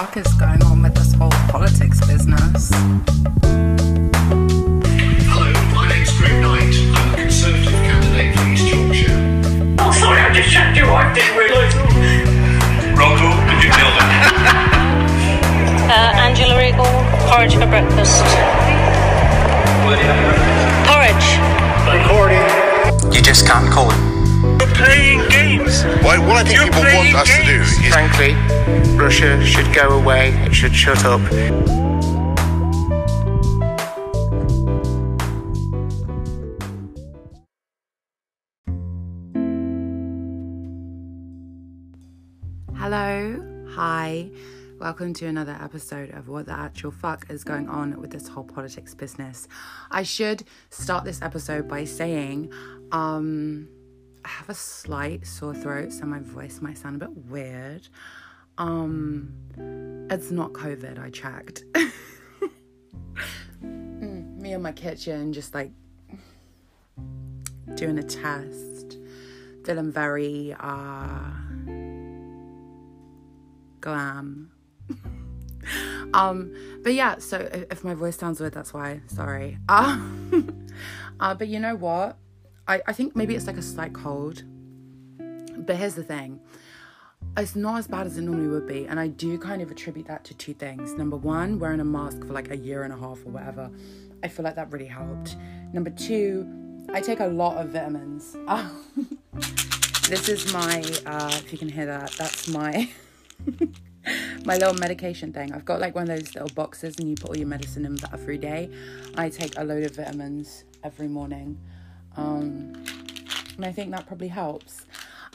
fuck is going on with this whole politics business? Hello, my name's Greg Knight. I'm a Conservative candidate for East Yorkshire. Oh, sorry, I just checked your wife. Didn't realise. Roll call, did you nail it? Uh, Angela Regal, porridge for breakfast. Porridge. Recording. You just can't call it. You're playing games. Well, what I think You're people want playing us to do is Frankly, Russia should go away. It should shut up. Hello, hi, welcome to another episode of What the Actual Fuck is Going On with this whole politics business. I should start this episode by saying, um, I have a slight sore throat, so my voice might sound a bit weird. Um, it's not COVID, I checked. Mm, Me in my kitchen, just like doing a test, feeling very, uh, glam. um, but yeah, so if my voice sounds weird, that's why. Sorry. Uh, uh, but you know what? I, I think maybe it's like a slight cold. But here's the thing. It's not as bad as it normally would be, and I do kind of attribute that to two things. Number one, wearing a mask for like a year and a half or whatever. I feel like that really helped. Number two, I take a lot of vitamins. this is my, uh, if you can hear that, that's my my little medication thing. I've got like one of those little boxes and you put all your medicine in every day. I take a load of vitamins every morning. Um, and I think that probably helps.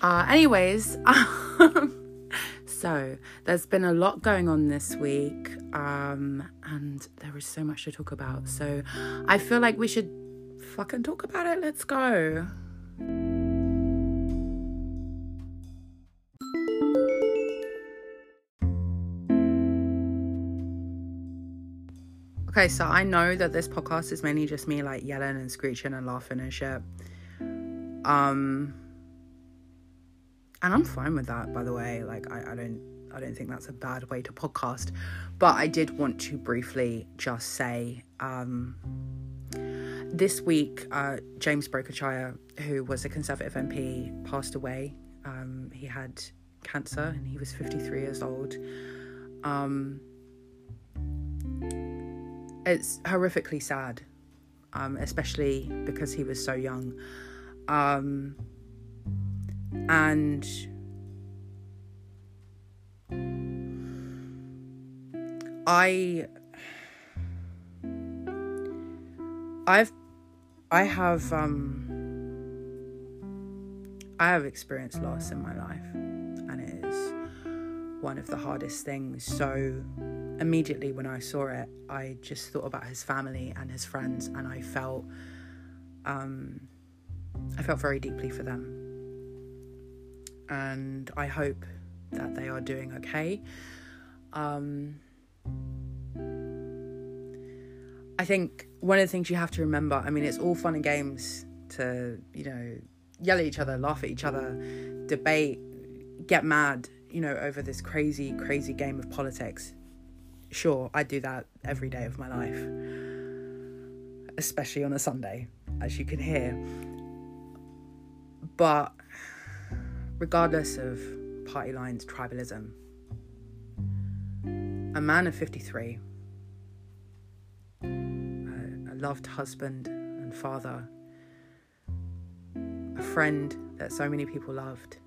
Uh, anyways, so there's been a lot going on this week um, and there is so much to talk about. So I feel like we should fucking talk about it. Let's go. Okay, so I know that this podcast is mainly just me like yelling and screeching and laughing and shit. Um and I'm fine with that by the way. Like I, I don't I don't think that's a bad way to podcast. But I did want to briefly just say um this week uh James Brokenshire, who was a Conservative MP, passed away. Um he had cancer and he was 53 years old. Um it's horrifically sad, um, especially because he was so young. Um, and I, I've, I have, um, I have experienced loss in my life, and it is one of the hardest things. So, immediately when I saw it, I just thought about his family and his friends, and I felt, um, I felt very deeply for them, and I hope that they are doing okay. Um, I think one of the things you have to remember, I mean, it's all fun and games to, you know, yell at each other, laugh at each other, debate, get mad, you know, over this crazy, crazy game of politics. Sure, I do that every day of my life, especially on a Sunday, as you can hear. But regardless of party lines, tribalism, a man of 53, a, a loved husband and father, a friend that so many people loved,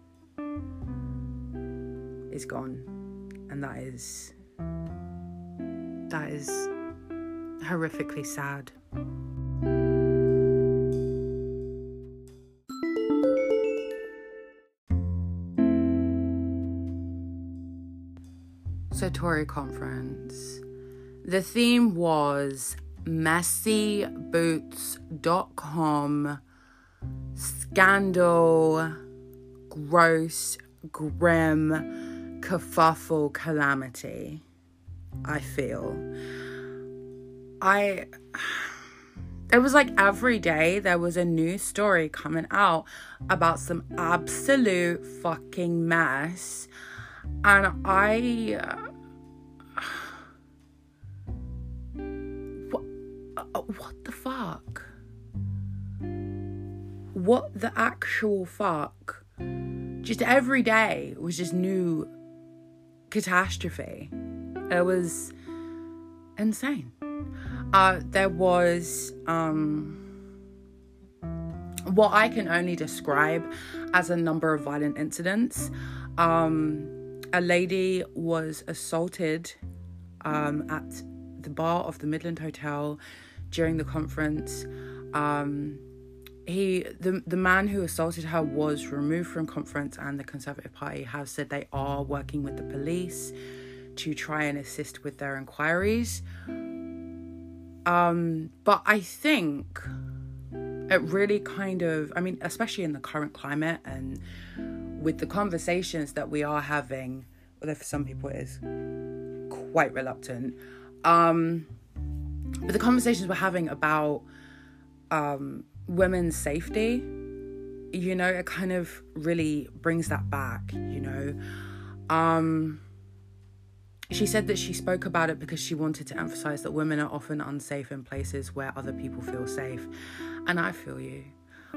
is gone. And that is. That is horrifically sad. So, Tory conference. The theme was messyboots.com scandal, gross, grim, kerfuffle, calamity. I feel. I it was like every day there was a new story coming out about some absolute fucking mess. And i what, uh, what the fuck? What the actual fuck? Just every day was just new catastrophe. It was insane. Uh, there was um, what I can only describe as a number of violent incidents. Um, a lady was assaulted um, at the bar of the Midland Hotel during the conference. Um, he the the man who assaulted her was removed from conference and the conservative party have said they are working with the police to try and assist with their inquiries. Um but i think it really kind of i mean especially in the current climate and with the conversations that we are having although for some people it is quite reluctant um but the conversations we're having about um women's safety you know it kind of really brings that back you know? Um she said that she spoke about it because she wanted to emphasize that women are often unsafe in places where other people feel safe. And i feel you.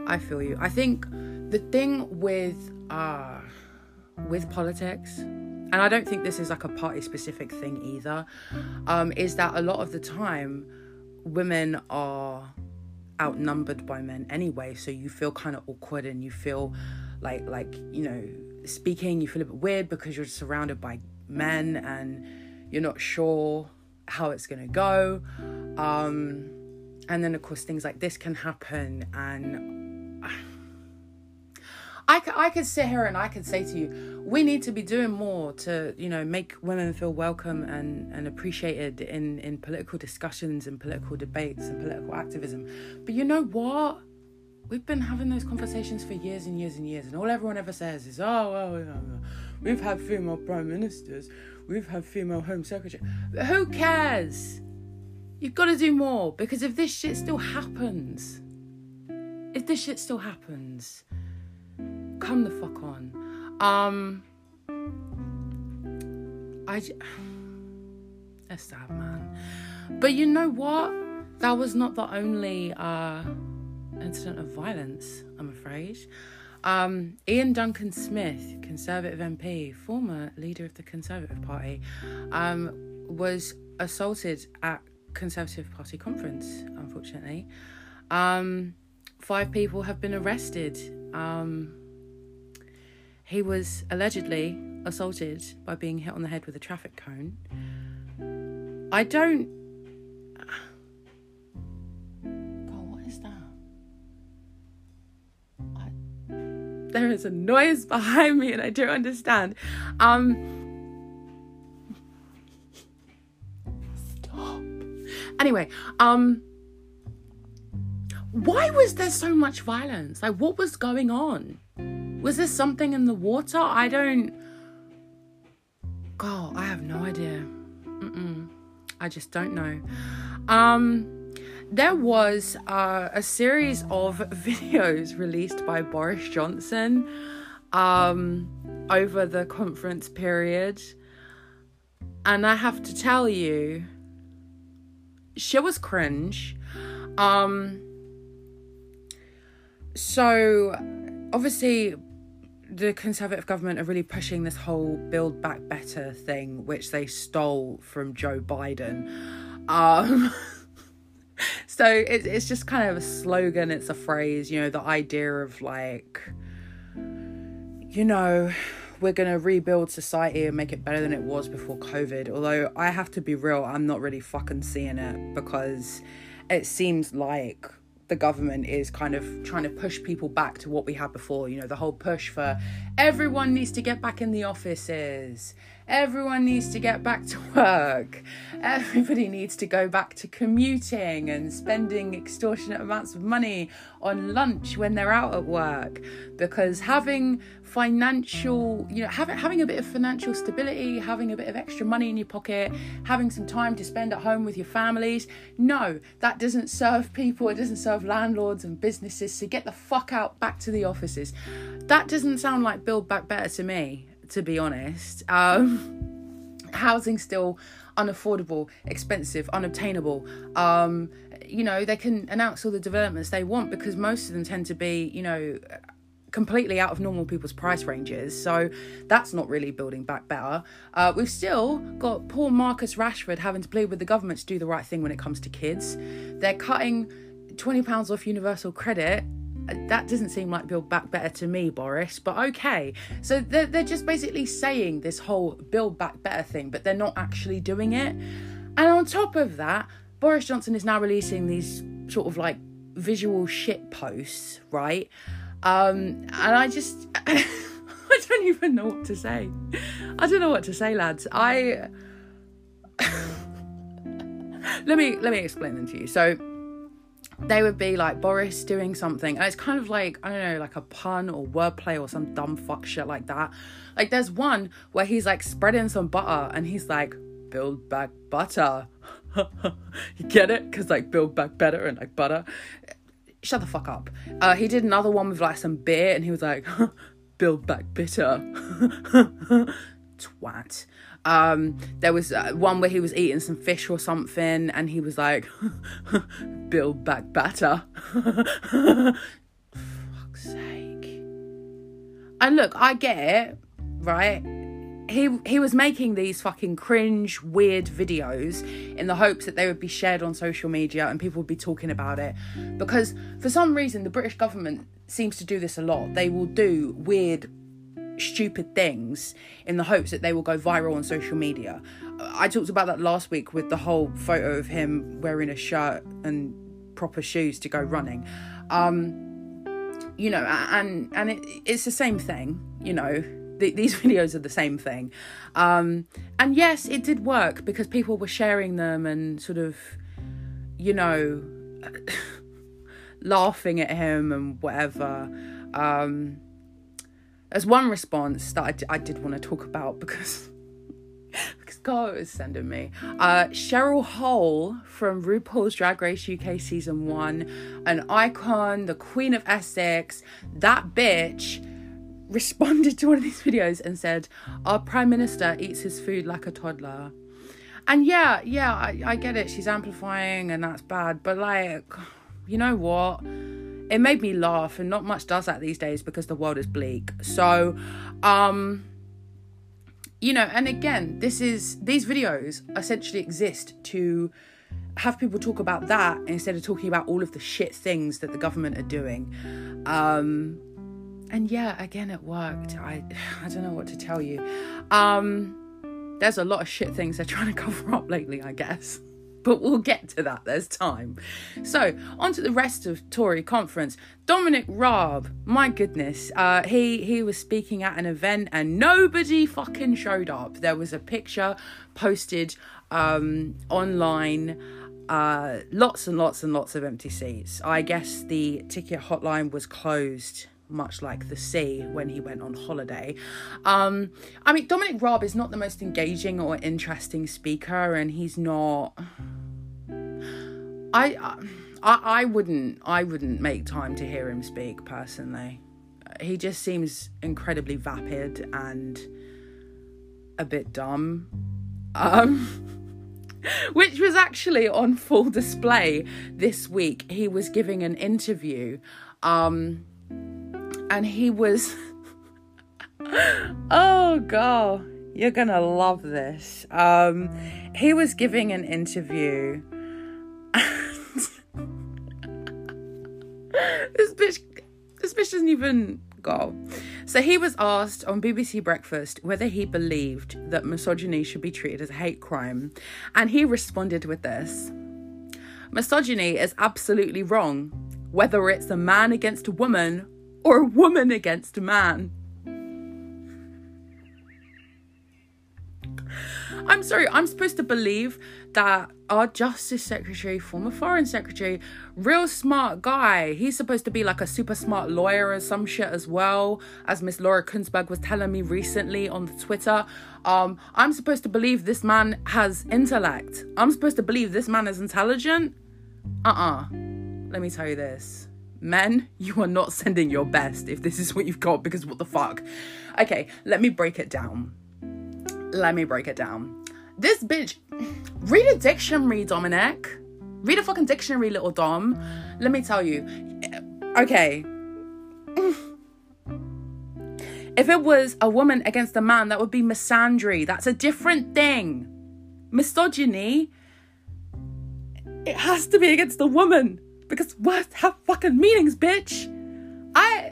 I feel you. I think the thing with uh with politics and i don't think this is like a party specific thing either um is that a lot of the time women are outnumbered by men anyway. So you feel kind of awkward and you feel like like you know speaking you feel a bit weird because you're surrounded by men and you're not sure how it's going to go um and then of course things like this can happen and I, could sit here and I could say to you, we need to be doing more to, you know, make women feel welcome and, and appreciated in, in political discussions and political debates and political activism. But you know what? We've been having those conversations for years and years and years, and all everyone ever says is, oh, well, yeah, yeah. We've had female prime ministers, we've had female home secretary. But who cares? You've got to do more because if this shit still happens, if this shit still happens, come the fuck on. Um, I. J- That's sad, man. But you know what? That was not the only uh, incident of violence, I'm afraid. Um, Iain Duncan Smith, Conservative MP, former leader of the Conservative Party, um, was assaulted at Conservative Party conference, unfortunately. Um, five people have been arrested. Um, he was allegedly assaulted by being hit on the head with a traffic cone. I don't. There is a noise behind me and I don't understand. Um. Stop. Anyway, um. Why was there so much violence? Like, what was going on? Was there something in the water? I don't. God, I have no idea. Mm-mm. I just don't know. Um, there was uh, a series of videos released by Boris Johnson um, over the conference period, and I have to tell you, she was cringe. Um, so obviously the conservative government are really pushing this whole build back better thing which they stole from joe biden um so it, it's just kind of a slogan it's a phrase you know the idea of like you know we're going to rebuild society and make it better than it was before covid although i have to be real i'm not really fucking seeing it because it seems like the government is kind of trying to push people back to what we had before. You know, the whole push for everyone needs to get back in the offices, everyone needs to get back to work, everybody needs to go back to commuting and spending extortionate amounts of money on lunch when they're out at work. Because having financial you know having having a bit of financial stability having a bit of extra money in your pocket having some time to spend at home with your families no that doesn't serve people it doesn't serve landlords and businesses so get the fuck out back to the offices. That doesn't sound like build back better to me to be honest um housing's still unaffordable, expensive, unobtainable. Um, you know, they can announce all the developments they want because most of them tend to be, you know, completely out of normal people's price ranges. So that's not really building back better. Uh, we've still got poor Marcus Rashford having to plead with the government to do the right thing when it comes to kids. They're cutting £20 off universal credit. That doesn't seem like build back better to me, Boris, but okay. So they're, they're just basically saying this whole build back better thing, but they're not actually doing it. And on top of that, Boris Johnson is now releasing these sort of like visual shit posts, right? Um, and I just, I don't even know what to say. I don't know what to say, lads. I let me let me explain them to you. So they would be like Boris doing something, and it's kind of like I don't know, like a pun or wordplay or some dumb fuck shit like that. Like there's one where he's like spreading some butter, and he's like, "Build back butter." you get it? Because like build back better and like butter shut the fuck up. Uh, he did another one with like some beer, and he was like, "Build back bitter." Twat. Um, there was uh, one where he was eating some fish or something, and he was like, "Build back better." Fuck's sake. And look, I get it, right? he he was making these fucking cringe weird videos in the hopes that they would be shared on social media and people would be talking about it because for some reason the british government seems to do this a lot they will do weird stupid things in the hopes that they will go viral on social media i talked about that last week with the whole photo of him wearing a shirt and proper shoes to go running um you know and and it, it's the same thing you know th- these videos are the same thing. Um, and yes, it did work because people were sharing them and sort of, you know, laughing at him and whatever. Um, there's one response that I, d- I did want to talk about because because God was sending me. Uh, Cheryl Hole from RuPaul's Drag Race UK season one, an icon, the Queen of Essex, that bitch responded to one of these videos and said, Our Prime Minister eats his food like a toddler. And yeah, yeah, I, I get it. She's amplifying and that's bad. But like, you know what? It made me laugh, and not much does that these days because the world is bleak. So, um, you know, and again, this is these videos essentially exist to have people talk about that instead of talking about all of the shit things that the government are doing. Um, and yeah, again, it worked. I I don't know what to tell you. Um, there's a lot of shit things they're trying to cover up lately, I guess. But we'll get to that. There's time. So on to the rest of Tory conference. Dominic Raab, my goodness, uh, he he was speaking at an event and nobody fucking showed up. There was a picture posted um, online uh, lots and lots and lots of empty seats. I guess the ticket hotline was closed much like the sea when he went on holiday. Um, I mean, Dominic Raab is not the most engaging or interesting speaker, and he's not. I, I, I wouldn't, I wouldn't make time to hear him speak personally. He just seems incredibly vapid and a bit dumb. Um. which was actually on full display this week. He was giving an interview um, and he was oh god you're gonna love this. Um he was giving an interview this bitch this bitch doesn't even go. So he was asked on bbc breakfast whether he believed that misogyny should be treated as a hate crime and he responded with this. Misogyny is absolutely wrong whether it's a man against a woman or a woman against a man. I'm sorry, I'm supposed to believe that our Justice Secretary, former Foreign Secretary, real smart guy, he's supposed to be like a super smart lawyer or some shit as well, as Miss Laura Kuenssberg was telling me recently on the Twitter. Um, I'm supposed to believe this man has intellect. I'm supposed to believe this man is intelligent. Uh uh-uh. uh. Let me tell you this men, you are not sending your best if this is what you've got because what the fuck. Okay, let me break it down. let me break it down. This bitch, read a dictionary, Dominic. Read a fucking dictionary, little Dom. Let me tell you. Okay. If it was a woman against a man, that would be misandry. That's a different thing. Misogyny, it has to be against a woman because words have fucking meanings, bitch. I.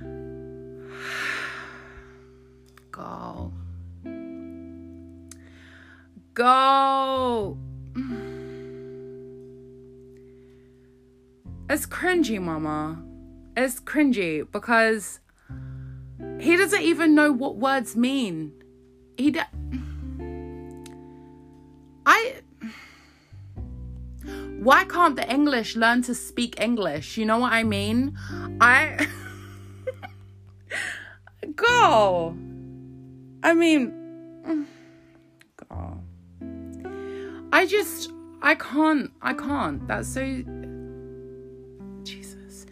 Go. Go. It's cringy, mama. It's cringy because he doesn't even know what words mean. He d- Why can't the English learn to speak English? You know what I mean? I Go. I mean go. I just I can't I can't. That's so Jesus.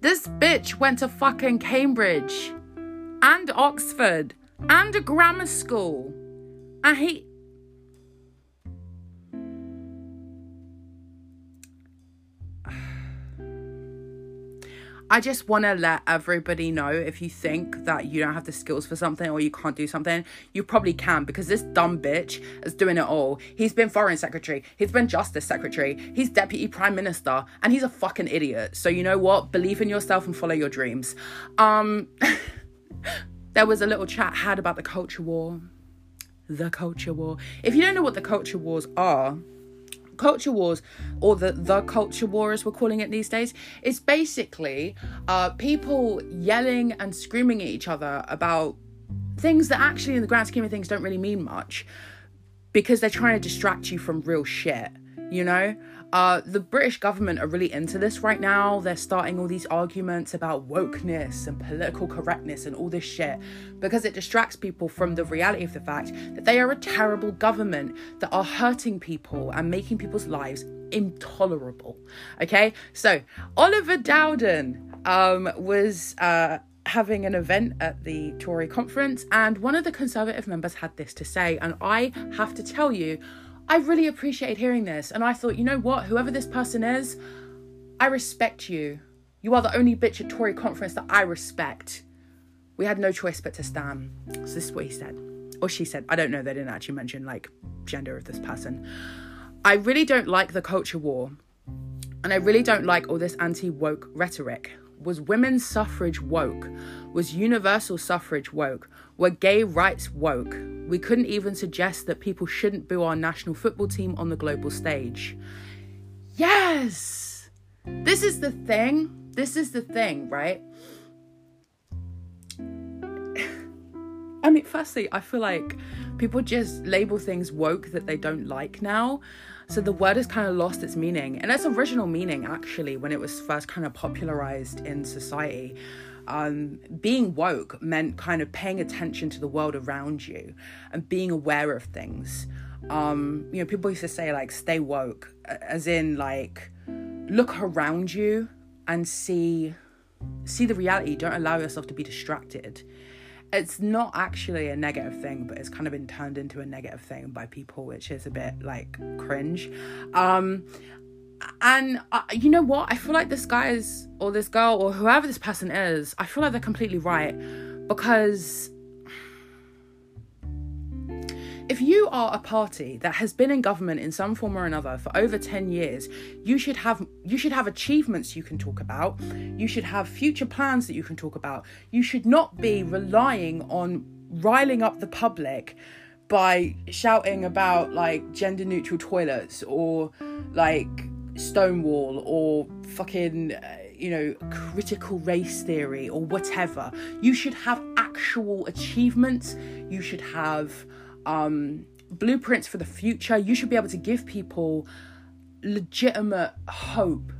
This bitch went to fucking Cambridge and Oxford and a grammar school. And he. I just want to let everybody know if you think that you don't have the skills for something or you can't do something, you probably can because this dumb bitch is doing it all. He's been foreign secretary, he's been justice secretary, he's deputy prime minister, and he's a fucking idiot. So you know what? Believe in yourself and follow your dreams. Um there was a little chat had about the culture war. The culture war. If you don't know what the culture wars are, culture wars or the the culture war as we're calling it these days is basically uh people yelling and screaming at each other about things that actually in the grand scheme of things don't really mean much because they're trying to distract you from real shit you know uh, the British government are really into this right now. They're starting all these arguments about wokeness and political correctness and all this shit because it distracts people from the reality of the fact that they are a terrible government that are hurting people and making people's lives intolerable. Okay, so Oliver Dowden um, was. Uh, having an event at the Tory conference, and one of the Conservative members had this to say. And I have to tell you, I really appreciated hearing this. And I thought, you know what? Whoever this person is, I respect you. You are the only bitch at Tory conference that I respect. We had no choice but to stand. So this is what he said. Or she said. I don't know. They didn't actually mention like gender of this person. I really don't like the culture war. And I really don't like all this anti woke rhetoric. Was women's suffrage woke? Was universal suffrage woke? Were gay rights woke? We couldn't even suggest that people shouldn't boo our national football team on the global stage. Yes! This is the thing. This is the thing, right? I mean, firstly, I feel like people just label things woke that they don't like now. So the word has kind of lost its meaning and its original meaning, actually, when it was first kind of popularized in society. Um, being woke meant kind of paying attention to the world around you and being aware of things. Um, you know, people used to say, like, stay woke, as in, like, look around you and see see the reality don't allow yourself to be distracted it's not actually a negative thing, but it's kind of been turned into a negative thing by people, which is a bit like cringe. Um, and uh, you know what? I feel like this guy is, or this girl, or whoever this person is, I feel like they're completely right because if you are a party that has been in government in some form or another for over 10 years you should have you should have achievements you can talk about. You should have future plans that you can talk about. You should not be relying on riling up the public by shouting about like gender neutral toilets or like stonewall or fucking uh, you know critical race theory or whatever. You should have actual achievements. You should have um, blueprints for the future. You should be able to give people legitimate hope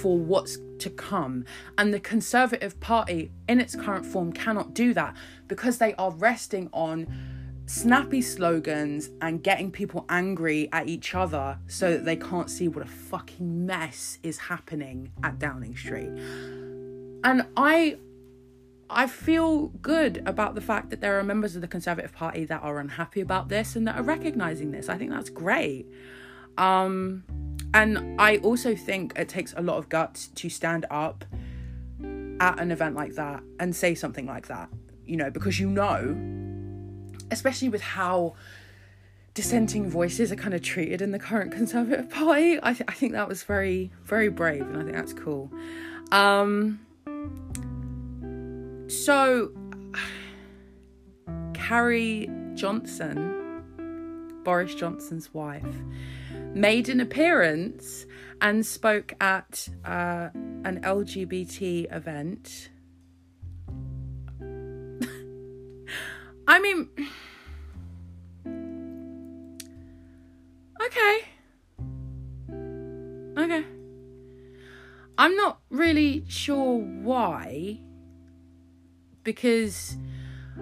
for what's to come. And the Conservative Party, in its current form, cannot do that because they are resting on snappy slogans and getting people angry at each other so that they can't see what a fucking mess is happening at Downing Street. And I I feel good about the fact that there are members of the Conservative Party that are unhappy about this and that are recognizing this. I think that's great. Um, and I also think it takes a lot of guts to stand up at an event like that and say something like that, you know, because you know, especially with how dissenting voices are kind of treated in the current Conservative Party. I, th- I think that was very, very brave, and I think that's cool. Um, so, Carrie Johnson, Boris Johnson's wife, made an appearance and spoke at uh, an LGBT event. I mean, okay. Okay. I'm not really sure why because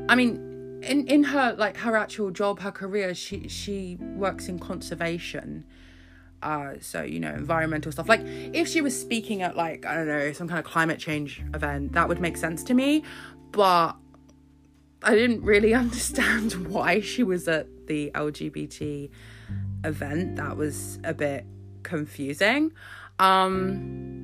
I mean in in her like her actual job her career she she works in conservation uh so you know environmental stuff. Like if she was speaking at like I don't know some kind of climate change event that would make sense to me but I didn't really understand why she was at the LGBT event. That was a bit confusing. Um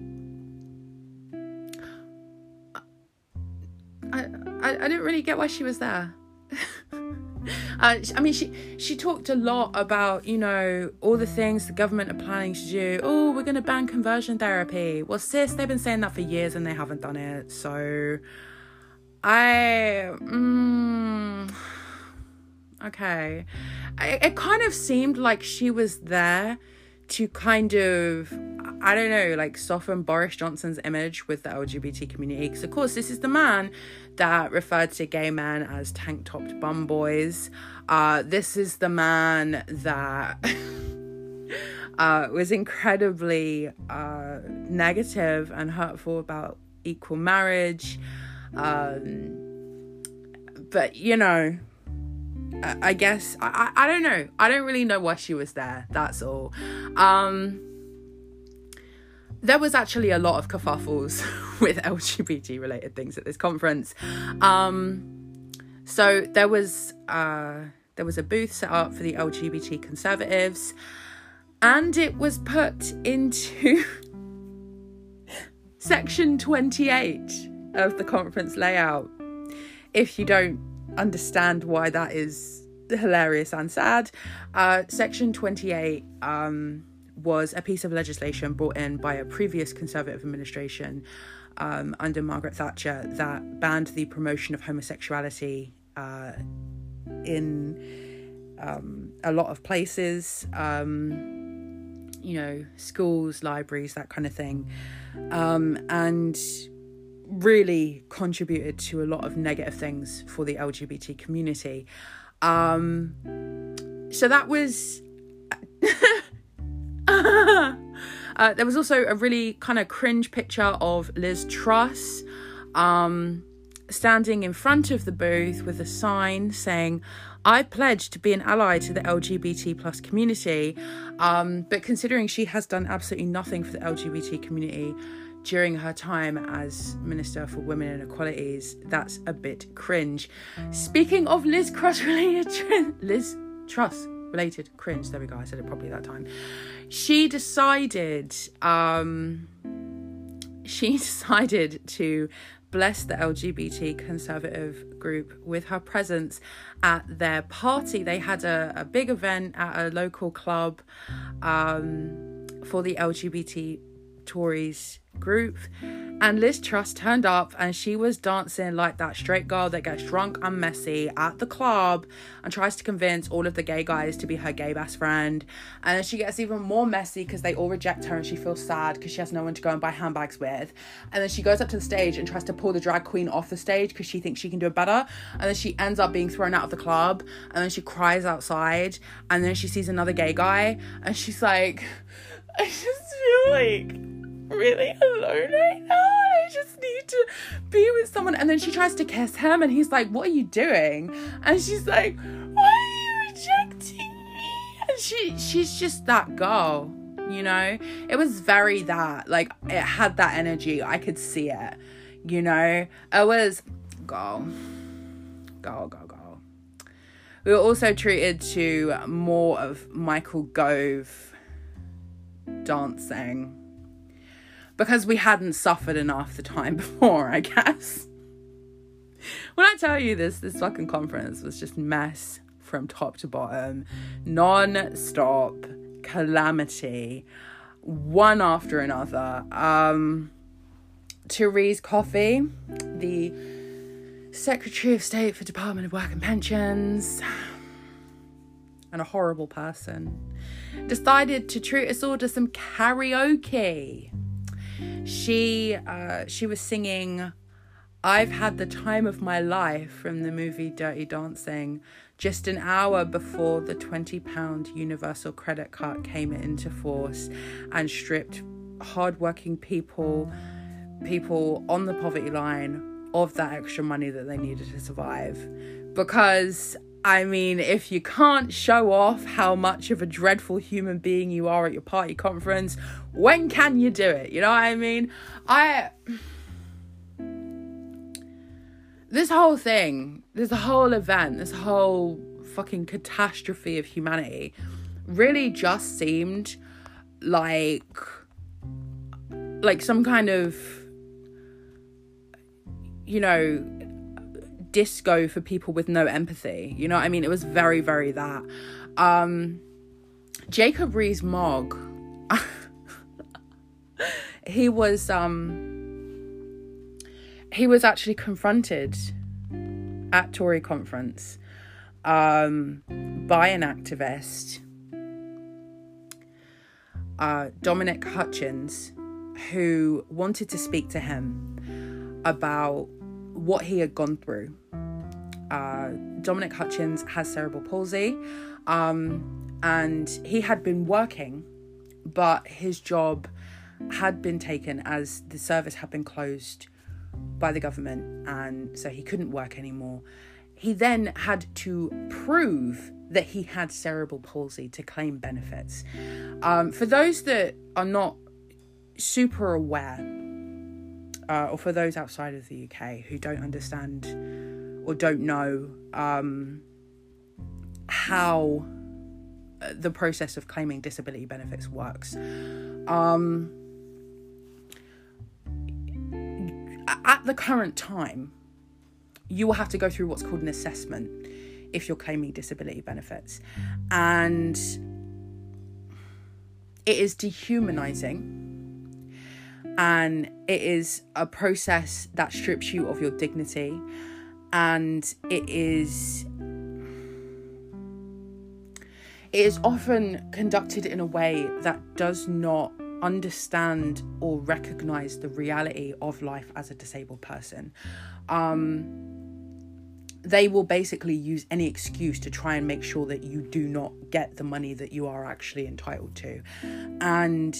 I, I, I didn't really get why she was there. uh, I mean, she she talked a lot about you know all the things the government are planning to do. Oh, we're going to ban conversion therapy. Well, sis, they've been saying that for years and they haven't done it. So, I mm, okay, it, it kind of seemed like she was there to kind of I don't know, like soften Boris Johnson's image with the LGBT community. Because, of course, this is the man that referred to gay men as tank topped bum boys. Uh, this is the man that uh, was incredibly uh, negative and hurtful about equal marriage. Um, but, you know, I, I guess, I, I, don't know. I don't really know why she was there. That's all. Um, there was actually a lot of kerfuffles with LGBT related things at this conference. Um, so there was uh, there was a booth set up for the LGBT conservatives, and it was put into section twenty eight of the conference layout. If you don't understand why that is hilarious and sad, uh, section twenty eight. Um, was a piece of legislation brought in by a previous Conservative administration um, under Margaret Thatcher that banned the promotion of homosexuality uh, in um, a lot of places, um, you know, schools, libraries, that kind of thing, um, and really contributed to a lot of negative things for the LGBT community. Um, so that was. uh, there was also a really kind of cringe picture of Liz Truss um, standing in front of the booth with a sign saying, I pledge to be an ally to the LGBT plus community. Um, but considering she has done absolutely nothing for the LGBT community during her time as Minister for Women and Equalities, that's a bit cringe. Speaking of Liz Truss related, Liz Truss related cringe, there we go, I said it properly that time she decided um she decided to bless the LGBT conservative group with her presence at their party. They had a, a big event at a local club um, for the LGBT Tories group. And Liz Truss turned up and she was dancing like that straight girl that gets drunk and messy at the club and tries to convince all of the gay guys to be her gay best friend. And then she gets even more messy because they all reject her and she feels sad because she has no one to go and buy handbags with. And then she goes up to the stage and tries to pull the drag queen off the stage because she thinks she can do it better. And then she ends up being thrown out of the club and then she cries outside. And then she sees another gay guy and she's like, I just feel like really alone right now. I just need to be with someone. And then she tries to kiss him, and he's like, What are you doing? And she's like, Why are you rejecting me? And she she's just that girl, you know? It was very that. Like it had that energy. I could see it, you know? It was girl. Girl, girl, girl. We were also treated to more of Michael Gove dancing because we hadn't suffered enough the time before, I guess. When I tell you this, this fucking conference was just mess from top to bottom, non stop calamity, one after another. Um, Therese Coffey, the Secretary of State for Department of Work and Pensions, and a horrible person, decided to treat us all to some karaoke. She uh, she was singing I've had the time of my life from the movie Dirty Dancing just an hour before the £20 universal credit card came into force and stripped hardworking people, people on the poverty line, of that extra money that they needed to survive. Because, I mean, if you can't show off how much of a dreadful human being you are at your party conference, when can you do it? You know what I mean? I this whole thing, this whole event, this whole fucking catastrophe of humanity really just seemed like like some kind of you know disco for people with no empathy you know what i mean? It was very very that. Um jacob rees-mogg he was um he was actually confronted at Tory conference um, by an activist, uh, Dominic Hutchins, who wanted to speak to him about what he had gone through. Uh, Dominic Hutchins has cerebral palsy, um, and he had been working, but his job had been taken as the service had been closed by the government, and so he couldn't work anymore. He then had to prove that he had cerebral palsy to claim benefits. Um, for those that are not super aware, uh, or for those outside of the UK who don't understand or don't know um, how uh, the process of claiming disability benefits works. Um, at the current time, you will have to go through what's called an assessment if you're claiming disability benefits. And it is dehumanizing and it is a process that strips you of your dignity and it is it is often conducted in a way that does not understand or recognize the reality of life as a disabled person. Um, they will basically use any excuse to try and make sure that you do not get the money that you are actually entitled to. And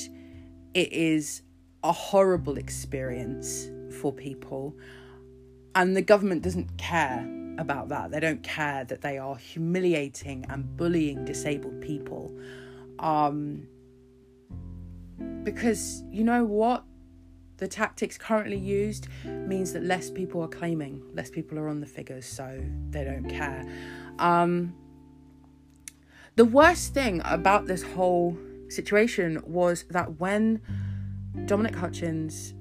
it is a horrible experience for people. And the government doesn't care about that. They don't care that they are humiliating and bullying disabled people. Um, because you know what? The tactics currently used means that less people are claiming, less people are on the figures, so they don't care. Um, the worst thing about this whole situation was that when Dominic Hutchins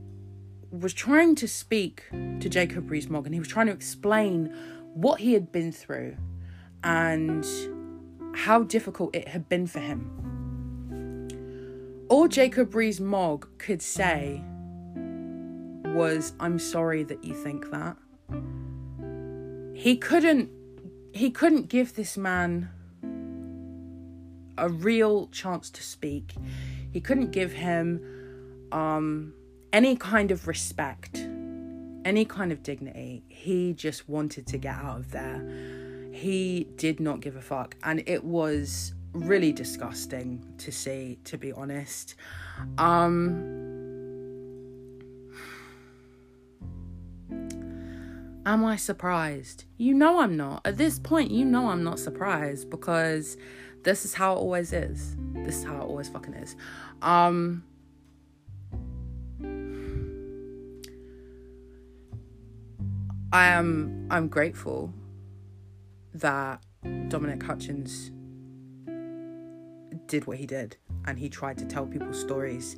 was trying to speak to Jacob Rees-Mogg and he was trying to explain what he had been through and how difficult it had been for him all Jacob Rees-Mogg could say was, I'm sorry that you think that. He couldn't he couldn't give this man a real chance to speak. He couldn't give him um, any kind of respect, any kind of dignity. He just wanted to get out of there. He did not give a fuck. And it was really disgusting to see to be honest um am i surprised you know i'm not at this point you know i'm not surprised because this is how it always is this is how it always fucking is um I am I'm grateful that Dominic Hutchins did what he did and he tried to tell people stories.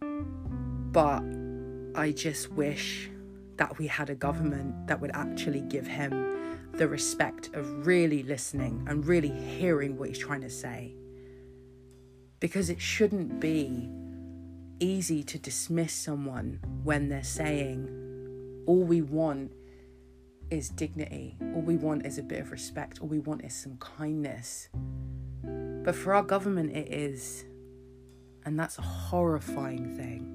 But I just wish that we had a government that would actually give him the respect of really listening and really hearing what he's trying to say. Because it shouldn't be easy to dismiss someone when they're saying, all we want is dignity, all we want is a bit of respect, all we want is some kindness. But for our government, it is. And that's a horrifying thing.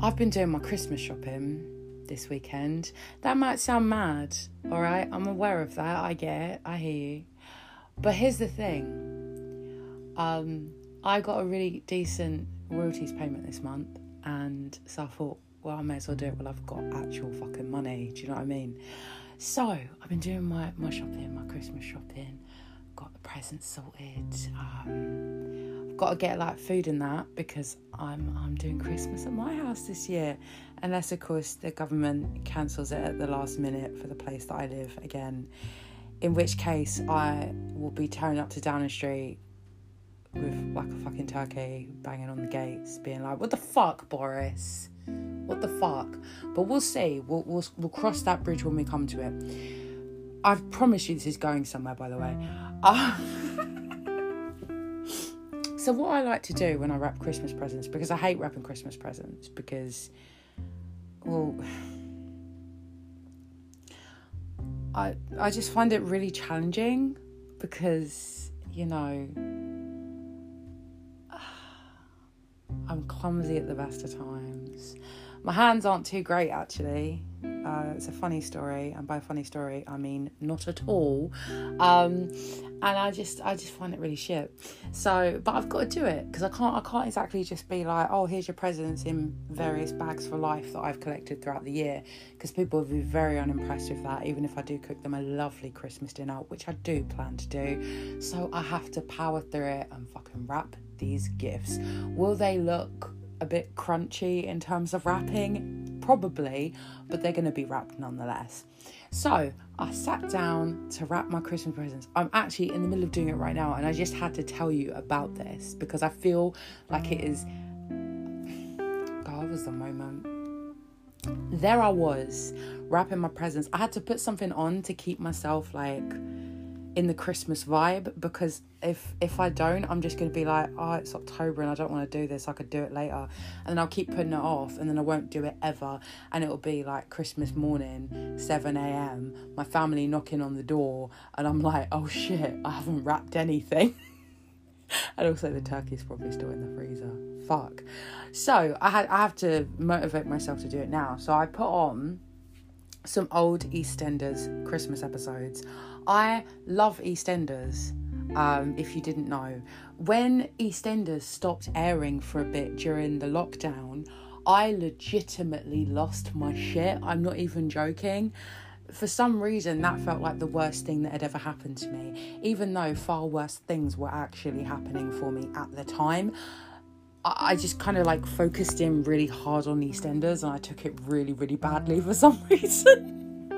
I've been doing my Christmas shopping this weekend. That might sound mad, all right? I'm aware of that. I get it. I hear you. But here's the thing. Um, I got a really decent royalties payment this month, and so I thought, well, I may as well do it while I've got actual fucking money. Do you know what I mean? So I've been doing my my shopping, my Christmas shopping. Got the presents sorted. Um, I've got to get like food and that because I'm I'm doing Christmas at my house this year, unless of course the government cancels it at the last minute for the place that I live again. In which case I will be turning up to Downing Street with like a fucking turkey banging on the gates, being like, "What the fuck, Boris? What the fuck?" But we'll see. We'll we'll, we'll cross that bridge when we come to it. I promise you, this is going somewhere. By the way. Uh, so what I like to do when I wrap Christmas presents, because I hate wrapping Christmas presents, because well. I I just find it really challenging because you know I'm clumsy at the best of times. My hands aren't too great actually. Uh, it's a funny story, and by funny story I mean not at all. Um, and I just I just find it really shit. So, but I've got to do it because I can't I can't exactly just be like, oh, here's your presents in various bags for life that I've collected throughout the year, because people will be very unimpressed with that. Even if I do cook them a lovely Christmas dinner, which I do plan to do, so I have to power through it and fucking wrap these gifts. Will they look a bit crunchy in terms of wrapping? Probably, but they're going to be wrapped nonetheless. So I sat down to wrap my Christmas presents. I'm actually in the middle of doing it right now, and I just had to tell you about this because I feel like it is. God, was the moment. There I was wrapping my presents. I had to put something on to keep myself like in the Christmas vibe because if if I don't, I'm just gonna be like, oh, it's October and I don't want to do this. I could do it later, and then I'll keep putting it off, and then I won't do it ever, and it'll be like Christmas morning, seven a.m. My family knocking on the door, and I'm like, oh shit, I haven't wrapped anything. and also the turkey's probably still in the freezer. Fuck. So I had I have to motivate myself to do it now. So I put on some old EastEnders Christmas episodes. I love EastEnders. Um, if you didn't know, when EastEnders stopped airing for a bit during the lockdown, I legitimately lost my shit. I'm not even joking. For some reason, that felt like the worst thing that had ever happened to me, even though far worse things were actually happening for me at the time. I just kind of like focused in really hard on EastEnders and I took it really, really badly for some reason.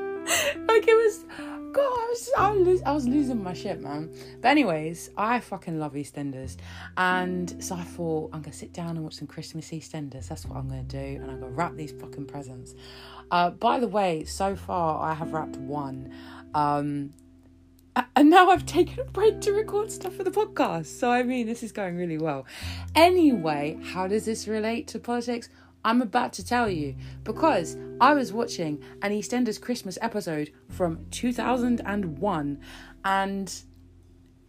like it was, God, I was, I was, losing my shit, man. But anyways, I fucking love EastEnders, and so I thought I'm gonna sit down and watch some Christmas EastEnders. That's what I'm gonna do, and I'm gonna wrap these fucking presents. Uh, by the way, so far I have wrapped one. Um, and now I've taken a break to record stuff for the podcast. So, I mean, this is going really well. Anyway, how does this relate to politics? I'm about to tell you because I was watching an EastEnders Christmas episode from 2001 and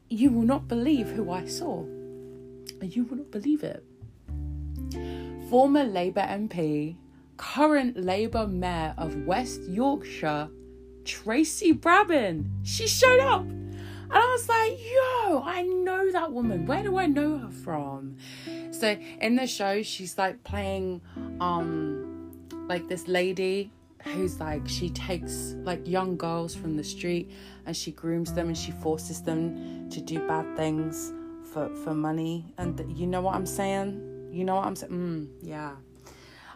you will not believe who I saw. You will not believe it. Former Labour MP, current Labour Mayor of West Yorkshire, Tracy Brabin. She showed up. And I was like, yo, I know that woman. Where do I know her from? So in the show, she's like playing um like this lady who's like she takes like young girls from the street and she grooms them and she forces them to do bad things for for money. And th- you know what i'm saying? You know what i'm saying mm, yeah.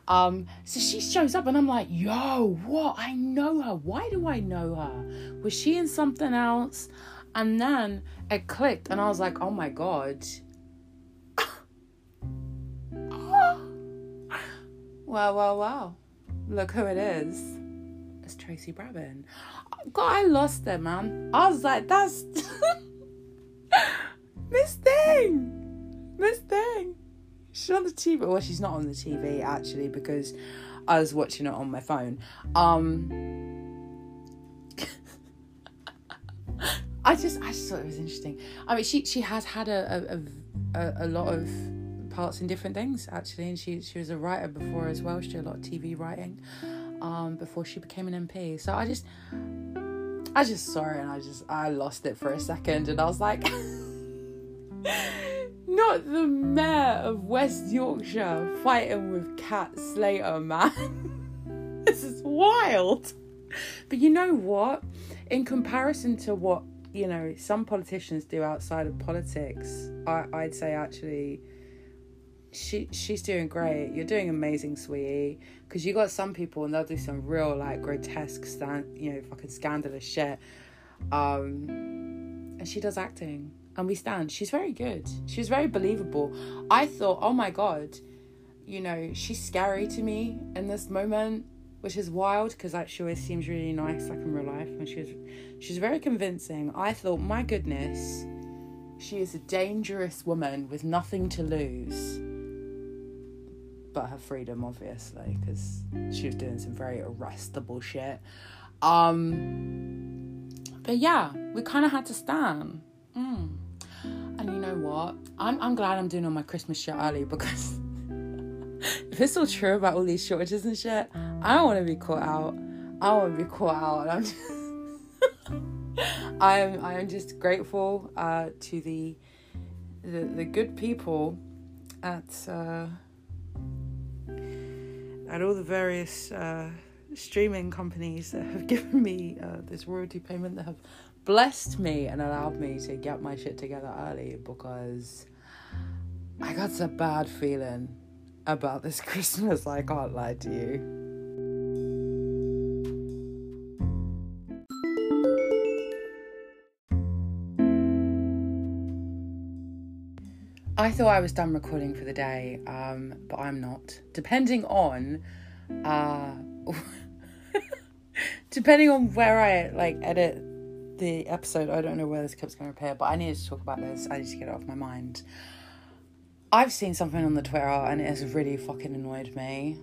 Um so she shows up and i'm like yo what? I know her. Why do i know her? Was she in something else and then it clicked and i was like oh my god wow wow wow look who it is. It's Tracy Brabin. God, I lost it, man. I was like, that's Miss Thing. Miss Thing. She's on the TV. Well, she's not on the TV actually because I was watching it on my phone. Um I just I just thought it was interesting. I mean, she she has had a a, a, a lot of parts in different things actually, and she she was a writer before as well. She did a lot of TV writing um, before she became an MP. So I just I just saw it and I just I lost it for a second, and I was like. Not the mayor of West Yorkshire fighting with Cat Slater, man. this is wild. But you know what? In comparison to what you know some politicians do outside of politics, I, I'd say actually she she's doing great. You're doing amazing, sweetie. Because you got some people and they'll do some real like grotesque, stand, you know, fucking scandalous shit. Um, and she does acting, and we stand. She's very good. She's very believable. I thought, oh my god, you know, she's scary to me in this moment, which is wild because like she always seems really nice, like in real life, and she's she's very convincing. I thought, my goodness, she is a dangerous woman with nothing to lose but her freedom, obviously, because she was doing some very arrestable shit. Um, but yeah, we kind of had to stand. Mm. And you know what? I'm I'm glad I'm doing all my Christmas shit early because if it's all true about all these shortages and shit, I don't want to be caught out. I want to be caught out. I'm just I am I am just grateful uh, to the, the the good people at. Uh, at all the various uh, streaming companies that have given me uh, this royalty payment that have blessed me and allowed me to get my shit together early because I got a bad feeling about this Christmas. I can't lie to you. I thought I was done recording for the day, um, but I'm not. Depending on, uh, depending on where I like edit the episode, I don't know where this clip's going to appear, but I needed to talk about this. I need to get it off my mind. I've seen something on the Twitter and it has really fucking annoyed me.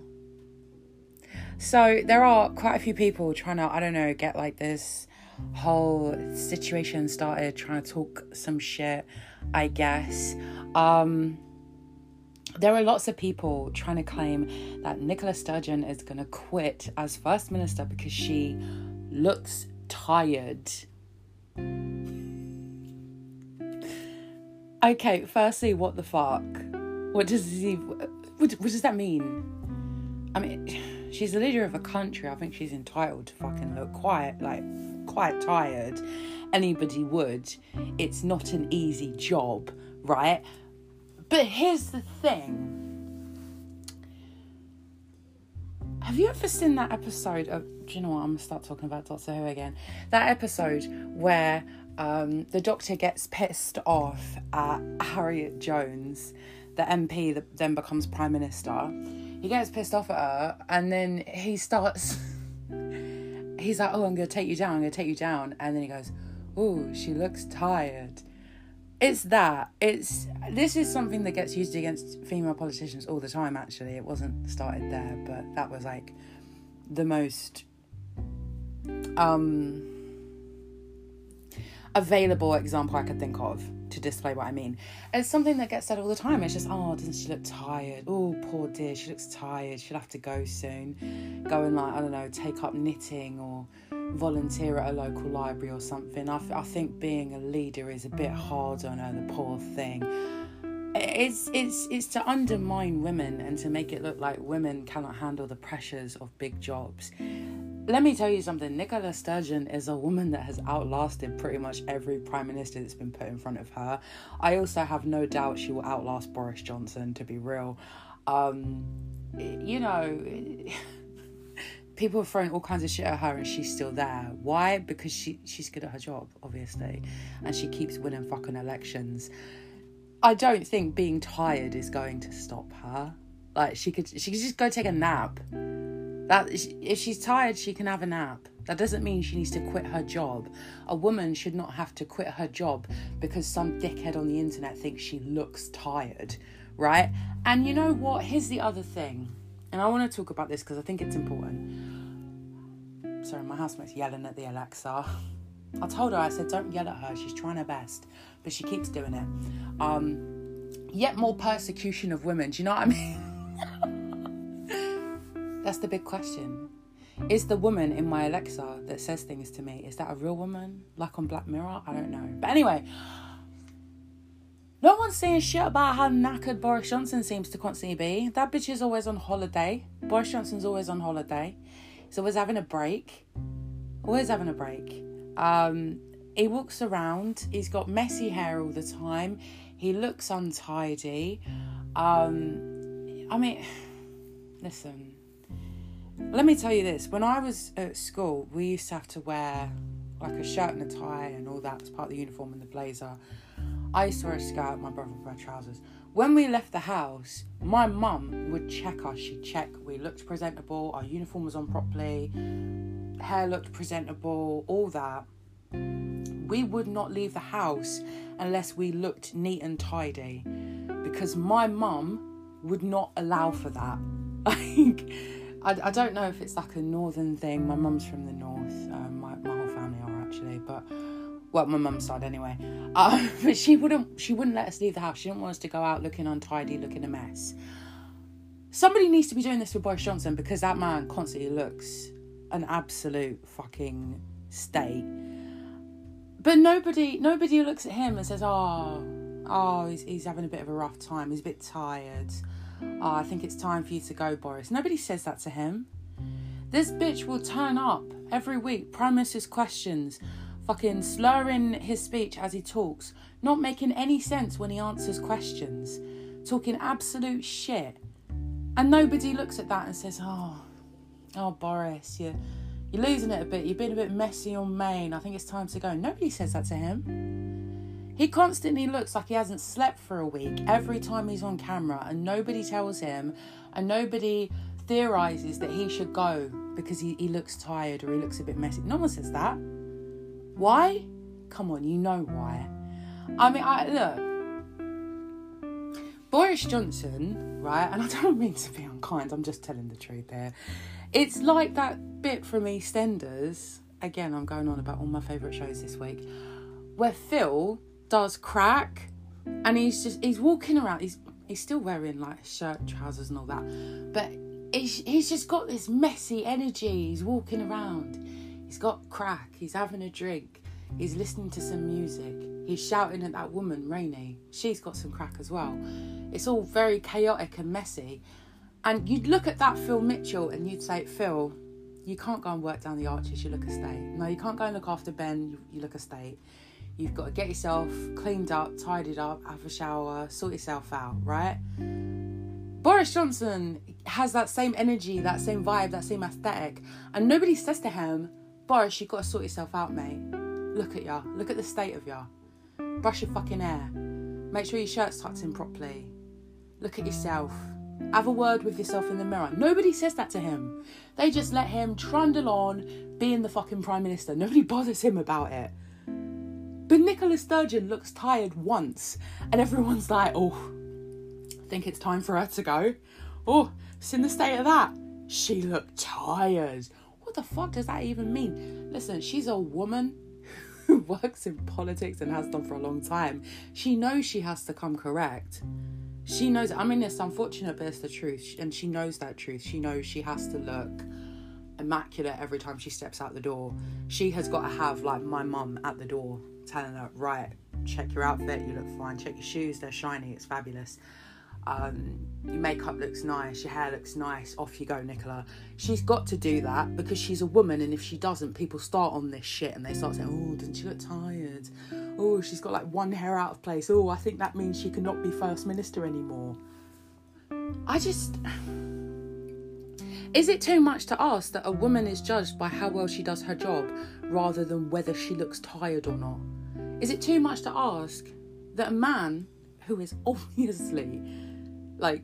So there are quite a few people trying to, I don't know, get like this whole situation started, trying to talk some shit I guess. Um, there are lots of people trying to claim that Nicola Sturgeon is going to quit as First Minister because she looks tired. Okay, firstly, what the fuck? What does he? What, what does that mean? I mean, she's the leader of a country. I think she's entitled to fucking look quiet, like quite tired anybody would. It's not an easy job, right? But here's the thing. Have you ever seen that episode of? Do you know what? I'm gonna start talking about Doctor Who again. That episode where um, the Doctor gets pissed off at Harriet Jones, the MP that then becomes Prime Minister. He gets pissed off at her, and then he starts. he's like, "Oh, I'm gonna take you down. I'm gonna take you down," and then he goes, oh, she looks tired. It's that. It's this is something that gets used against female politicians all the time. Actually, it wasn't started there, but that was like the most um available example I could think of to display what I mean. It's something that gets said all the time. It's just, oh, doesn't she look tired? Oh, poor dear, she looks tired. She'll have to go soon. Go and, like, I don't know, take up knitting or volunteer at a local library or something. I, I think being a leader is a bit hard on her, the poor thing. it's it's it's to undermine women and to make it look like women cannot handle the pressures of big jobs. Let me tell you something. Nicola Sturgeon is a woman that has outlasted pretty much every prime minister that's been put in front of her. I also have no doubt she will outlast Boris Johnson. To be real, um, you know. people are throwing all kinds of shit at her and she's still there. Why? Because she she's good at her job, obviously, and she keeps winning fucking elections. I don't think being tired is going to stop her. Like she could she could just go take a nap. That if she's tired, she can have a nap. That doesn't mean she needs to quit her job. A woman should not have to quit her job because some dickhead on the internet thinks she looks tired, right? And you know what? Here's the other thing and I want to talk about this because I think it's important. Sorry, my housemate's yelling at the Alexa. I told her, I said, don't yell at her. She's trying her best, but she keeps doing it. Um, yet more persecution of women. Do you know what I mean? That's the big question. Is the woman in my Alexa that says things to me, is that a real woman? Like on Black Mirror? I don't know. But anyway, no one's saying shit about how knackered Boris Johnson seems to constantly be. That bitch is always on holiday. Boris Johnson's always on holiday. He's always having a break. Always having a break. Um, he walks around. He's got messy hair all the time. He looks untidy. Um, I mean, listen. Let me tell you this. When I was at school, we used to have to wear like a shirt and a tie and all that as part of the uniform and the blazer. I used to wear a skirt, my brother wear trousers. When we left the house, my mum would check us. She'd check we looked presentable, our uniform was on properly, hair looked presentable, all that. We would not leave the house unless we looked neat and tidy because my mum would not allow for that. Like, I, I don't know if it's like a northern thing. My mum's from the north, um, my, my whole family are actually, but well, my mum's side anyway. Uh, but she wouldn't she wouldn't let us leave the house. She didn't want us to go out looking untidy, looking a mess. Somebody needs to be doing this with Boris Johnson because that man constantly looks an absolute fucking state. But nobody nobody looks at him and says, "Oh, oh, he's, he's having a bit of a rough time. He's a bit tired. Oh, I think it's time for you to go, Boris." Nobody says that to him. This bitch will turn up every week, prime minister's questions, fucking slurring his speech as he talks, not making any sense when he answers questions, talking absolute shit. And nobody looks at that and says, Oh, oh Boris, you you're losing it a bit, you've been a bit messy on Maine, I think it's time to go. Nobody says that to him. He constantly looks like he hasn't slept for a week every time he's on camera, and nobody tells him, and nobody theorizes that he should go because he, he looks tired or he looks a bit messy. No one says that. Why? Come on, you know why. I mean, I look. Boris Johnson, right? And I don't mean to be unkind. I'm just telling the truth here. It's like that bit from EastEnders. Again, I'm going on about all my favourite shows this week, where Phil does crack, and he's just he's walking around. He's he's still wearing like shirt, trousers, and all that, but he's, just got this messy energy. He's walking around He's got crack, he's having a drink, he's listening to some music, he's shouting at that woman, Rainie. She's got some crack as well. It's all very chaotic and messy. And you'd look at that Phil Mitchell and you'd say, Phil, you can't go and work down the arches, you look a state. No, you can't go and look after Ben, you look a state. You've got to get yourself cleaned up, tidied up, have a shower, sort yourself out, right? Boris Johnson has that same energy, that same vibe, that same aesthetic, and nobody says to him, Boris, you've got to sort yourself out, mate. Look at ya. Look at the state of ya. Brush your fucking hair. Make sure your shirt's tucked in properly. Look at yourself. Have a word with yourself in the mirror. Nobody says that to him. They just let him trundle on being the fucking Prime Minister. Nobody bothers him about it. But Nicola Sturgeon looks tired once, and everyone's like, oh, I think it's time for her to go. Oh, it's in the state of that. She looked tired what the fuck does that even mean? Listen, she's a woman who works in politics and has done for a long time. She knows she has to come correct. She knows, I mean, it's unfortunate, but it's the truth. And she knows that truth. She knows she has to look immaculate every time she steps out the door. She has got to have, like, my mum at the door telling her, right, check your outfit, you look fine. Check your shoes, they're shiny, it's fabulous. Um, your makeup looks nice, your hair looks nice, off you go, Nicola. She's got to do that because she's a woman, and if she doesn't, people start on this shit and they start saying, Oh, doesn't she look tired? Oh, she's got like one hair out of place. Oh, I think that means she cannot be First Minister anymore. I just. Is it too much to ask that a woman is judged by how well she does her job rather than whether she looks tired or not? Is it too much to ask that a man who is obviously like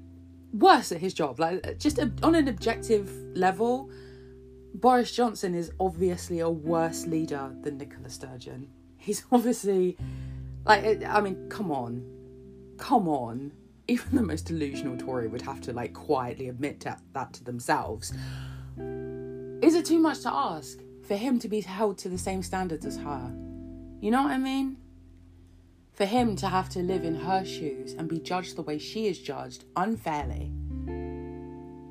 worse at his job, like just on an objective level, Boris Johnson is obviously a worse leader than Nicola Sturgeon. He's obviously like I mean, come on, come on. Even the most delusional Tory would have to like quietly admit to, that to themselves. Is it too much to ask for him to be held to the same standards as her? You know what I mean? For him to have to live in her shoes and be judged the way she is judged unfairly.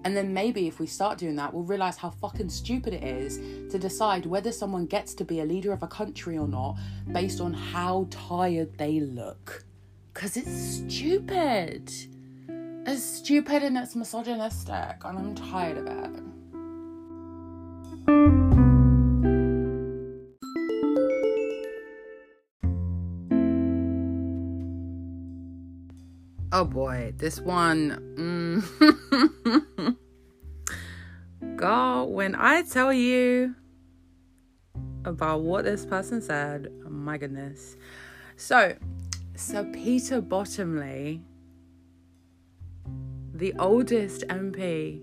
And then maybe if we start doing that, we'll realize how fucking stupid it is to decide whether someone gets to be a leader of a country or not based on how tired they look. Because it's stupid. It's stupid and it's misogynistic, and I'm tired of it. Oh boy, this one. Mm. When I tell you about what this person said, oh my goodness. So, Sir Peter Bottomley, the oldest MP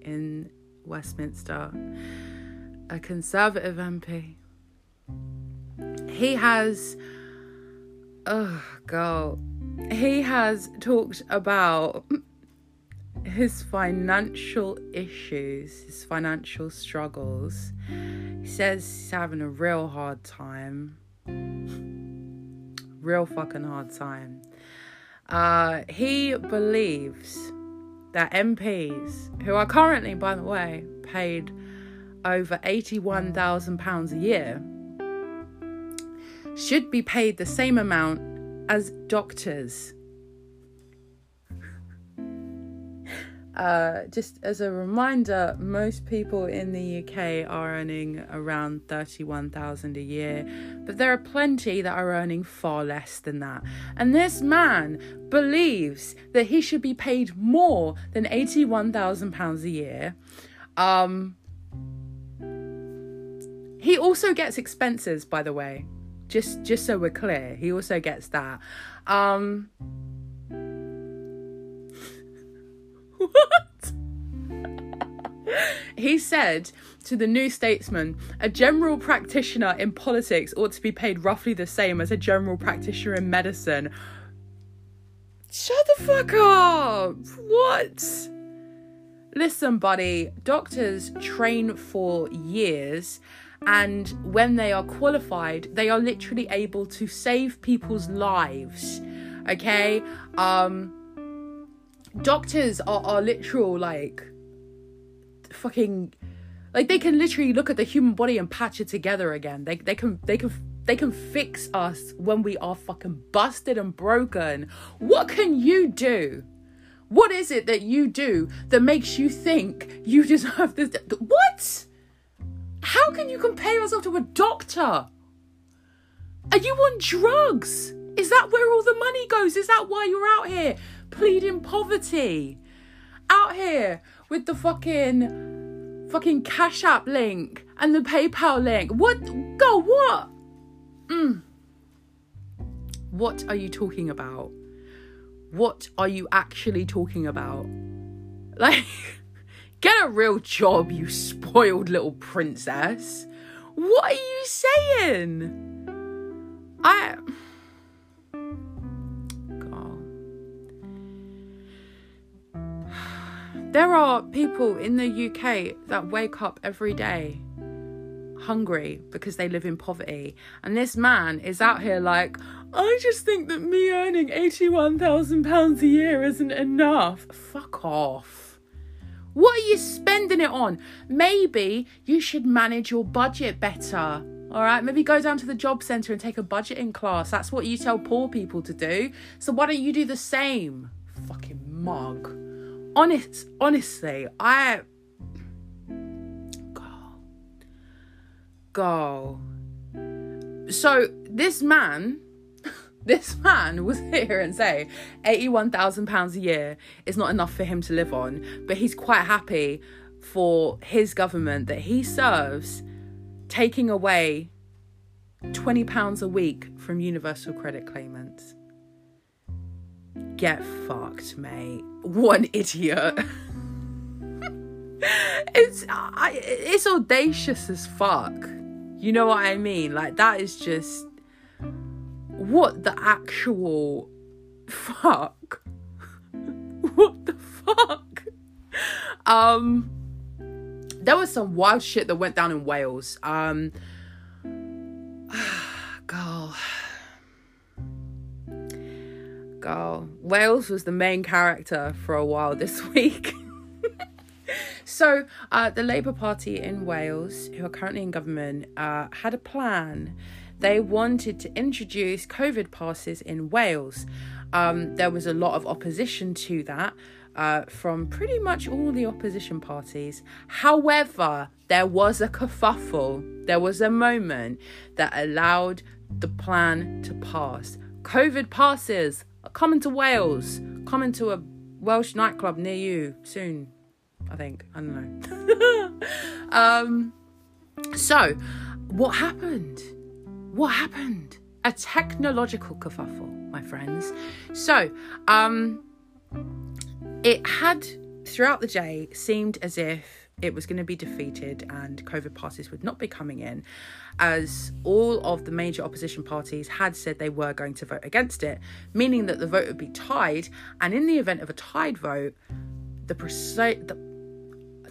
in Westminster, a Conservative MP, he has, oh, girl, he has talked about his financial issues, his financial struggles. He says he's having a real hard time. Real fucking hard time. Uh, he believes that MPs, who are currently, by the way, paid over £81,000 a year, should be paid the same amount as doctors. Uh, just as a reminder, most people in the UK are earning around 31,000 a year, but there are plenty that are earning far less than that. And this man believes that he should be paid more than 81,000 pounds a year. Um, he also gets expenses, by the way. Just just so we're clear, he also gets that. Um, what? he said to the New Statesman, a general practitioner in politics ought to be paid roughly the same as a general practitioner in medicine. Shut the fuck up! What? Listen, buddy, doctors train for years, and when they are qualified, they are literally able to save people's lives. Okay? Um, doctors are, are literal like fucking like they can literally look at the human body and patch it together again they, they can they can they can fix us when we are fucking busted and broken what can you do what is it that you do that makes you think you deserve this what how can you compare yourself to a doctor are you on drugs is that where all the money goes is that why you're out here pleading poverty. Out here with the fucking fucking Cash App link and the PayPal link. What go what? Mm. What are you talking about? What are you actually talking about? Like get a real job, you spoiled little princess. What are you saying? I There are people in the UK that wake up every day hungry because they live in poverty. And this man is out here like, I just think that me earning £81,000 a year isn't enough. Fuck off. What are you spending it on? Maybe you should manage your budget better. All right, maybe go down to the job center and take a budgeting class. That's what you tell poor people to do. So why don't you do the same? Fucking mug. Honest, honestly, I go, go. So this man, this man was here and say eighty-one thousand pounds a year is not enough for him to live on, but he's quite happy for his government that he serves taking away twenty pounds a week from universal credit claimants. Get fucked, mate. One idiot. it's I, it's audacious as fuck. You know what I mean? Like that is just what the actual fuck. what the fuck? Um there was some wild shit that went down in Wales. Um girl. Girl. Wales was the main character for a while this week. So, uh, the Labour Party in Wales, who are currently in government, uh, had a plan. They wanted to introduce COVID passes in Wales. Um, there was a lot of opposition to that uh, from pretty much all the opposition parties. However, there was a kerfuffle. There was a moment that allowed the plan to pass. COVID passes are coming to Wales, coming to a Welsh nightclub near you soon. I think. I don't know. um, so, what happened? What happened? A technological kerfuffle, my friends. So, um, it had throughout the day seemed as if it was going to be defeated and COVID passes would not be coming in, as all of the major opposition parties had said they were going to vote against it, meaning that the vote would be tied. And in the event of a tied vote, the precise the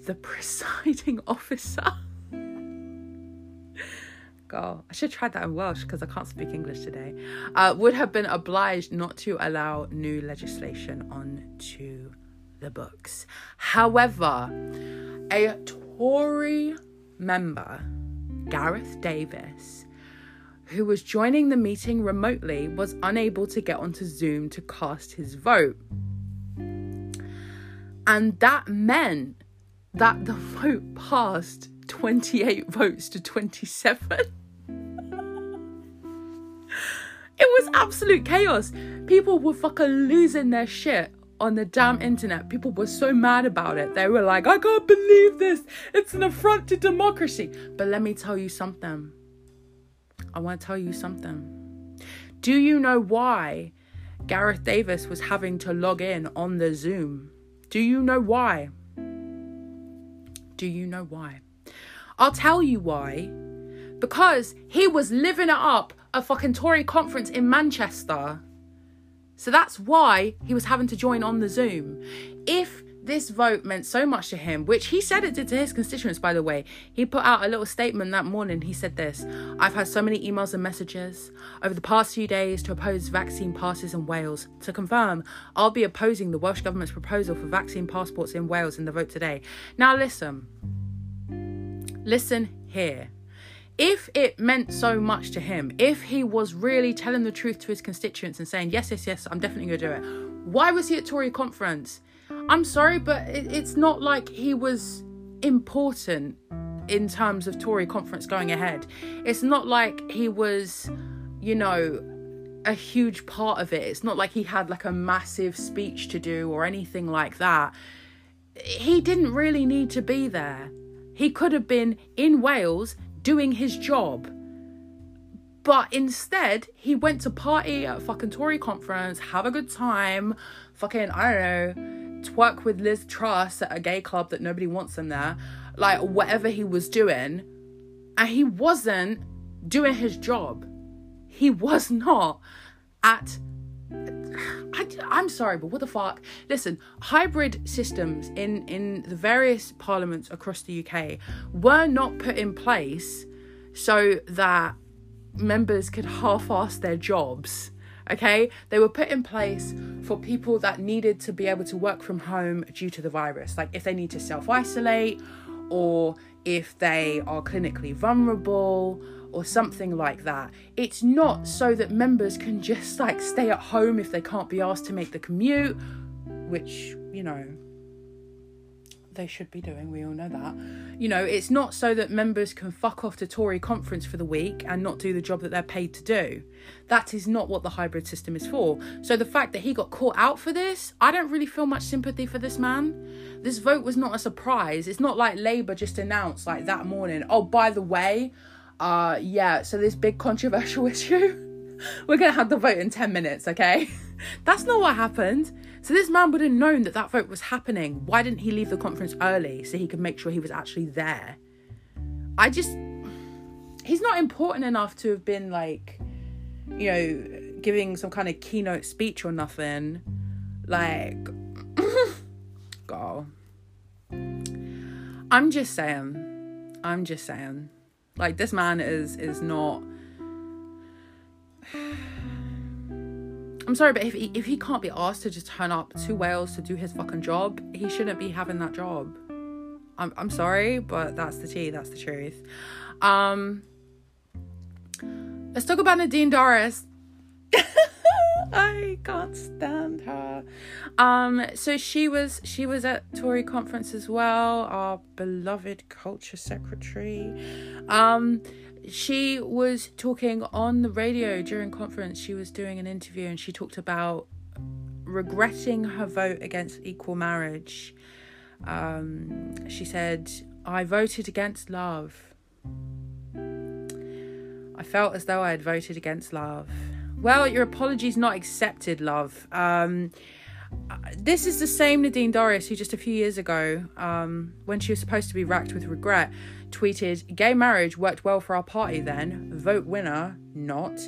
the presiding officer. God, I should try that in Welsh because I can't speak English today. Uh, would have been obliged not to allow new legislation onto the books. However, a Tory member, Gareth Davies, who was joining the meeting remotely, was unable to get onto Zoom to cast his vote. And that meant that the vote passed 28 votes to 27. It was absolute chaos. People were fucking losing their shit on the damn internet. People were so mad about it. They were like, I can't believe this. It's an affront to democracy. But let me tell you something. I want to tell you something. Do you know why Gareth Davies was having to log in on the Zoom? Do you know why? Do you know why? I'll tell you why. Because he was living it up a fucking Tory conference in Manchester. So that's why he was having to join on the Zoom. If this vote meant so much to him, which he said it did to his constituents, by the way. He put out a little statement that morning. He said this I've had so many emails and messages over the past few days to oppose vaccine passes in Wales. To confirm, I'll be opposing the Welsh Government's proposal for vaccine passports in Wales in the vote today. Now, listen. Listen here. If it meant so much to him, if he was really telling the truth to his constituents and saying, yes, yes, yes, I'm definitely going to do it, why was he at Tory conference? I'm sorry, but it, it's not like he was important in terms of Tory conference going ahead. It's not like he was, you know, a huge part of it. It's not like he had like a massive speech to do or anything like that. He didn't really need to be there. He could have been in Wales doing his job. But instead, he went to party at a fucking Tory conference, have a good time, fucking, I don't know, twerk with Liz Truss at a gay club that nobody wants him there, like whatever he was doing. And he wasn't doing his job. He was not at I, am sorry, but what the fuck? Listen, hybrid systems in in the various parliaments across the UK were not put in place so that members could half-ass their jobs. Okay, they were put in place for people that needed to be able to work from home due to the virus, like if they need to self isolate or if they are clinically vulnerable or something like that. It's not so that members can just like stay at home if they can't be asked to make the commute, which, you know, they should be doing, we all know that. You know, it's not so that members can fuck off to Tory conference for the week and not do the job that they're paid to do. That is not what the hybrid system is for. So the fact that he got caught out for this, I don't really feel much sympathy for this man. This vote was not a surprise. It's not like Labour just announced like that morning, oh, by the way, uh, yeah, so this big controversial issue, we're gonna have the vote in 10 minutes, okay? That's not what happened. So this man would have known that that vote was happening. Why didn't he leave the conference early so he could make sure he was actually there? I just he's not important enough to have been like you know giving some kind of keynote speech or nothing. Like girl. I'm just saying. I'm just saying. Like this man is is not I'm sorry, but if he, if he can't be asked to just turn up to Wales to do his fucking job, he shouldn't be having that job. I'm I'm sorry, but that's the tea. That's the truth. Um, let's talk about Nadine Dorries. I can't stand her. Um, so she was she was at Tory conference as well. Our beloved culture secretary. Um, she was talking on the radio during conference. She was doing an interview and she talked about regretting her vote against equal marriage. Um, she said, I voted against love. I felt as though I had voted against love. Well, your apology's not accepted, love. Um, this is the same Nadine Dorries who just a few years ago, um, when she was supposed to be racked with regret, tweeted, Gay marriage worked well for our party then. Vote winner, not.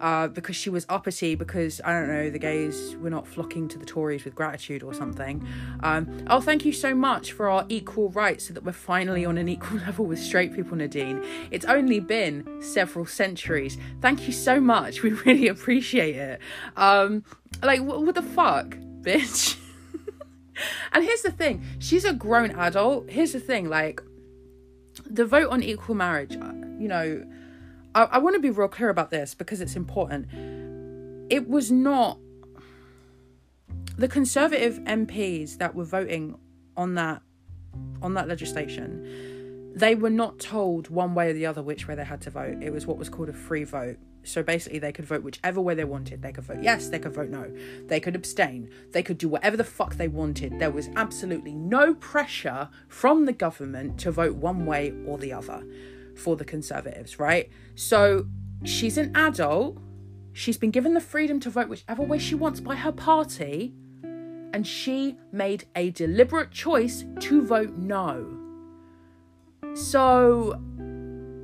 Uh, because she was uppity because I don't know the gays were not flocking to the Tories with gratitude or something. Um, oh, thank you so much for our equal rights so that we're finally on an equal level with straight people, Nadine. It's only been several centuries. Thank you so much. We really appreciate it. Um, like, what, what the fuck, bitch? and here's the thing: she's a grown adult. Here's the thing, like the vote on equal marriage, uh, you know, I, I want to be real clear about this because it's important. It was not the Conservative MPs that were voting on that on that legislation. They were not told one way or the other which way they had to vote. It was what was called a free vote. So basically, they could vote whichever way they wanted. They could vote yes, they could vote no. They could abstain. They could do whatever the fuck they wanted. There was absolutely no pressure from the government to vote one way or the other for the Conservatives, right? So she's an adult. She's been given the freedom to vote whichever way she wants by her party. And she made a deliberate choice to vote no. So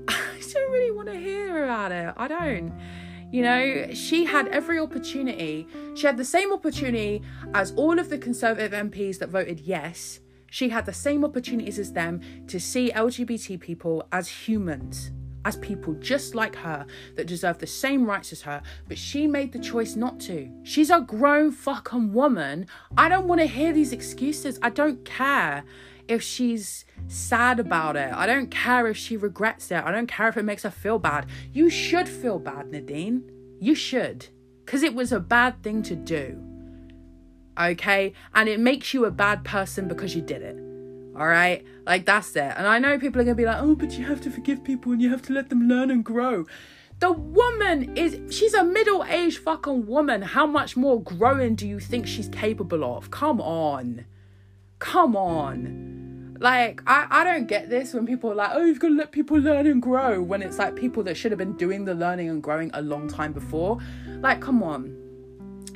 I don't really want to hear about it. I don't. You know, she had every opportunity. She had the same opportunity as all of the Conservative MPs that voted yes. She had the same opportunities as them to see LGBT people as humans, as people just like her that deserve the same rights as her, but she made the choice not to. She's a grown fucking woman. I don't want to hear these excuses. I don't care if she's sad about it. I don't care if she regrets it. I don't care if it makes her feel bad. You should feel bad, Nadine. You should. Because it was a bad thing to do. Okay? And it makes you a bad person because you did it. All right? Like, that's it. And I know people are going to be like, oh, but you have to forgive people and you have to let them learn and grow. The woman is, she's a middle aged fucking woman. How much more growing do you think she's capable of? Come on. Come on. Like, I, I don't get this when people are like, oh, you've got to let people learn and grow, when it's like people that should have been doing the learning and growing a long time before. Like, come on.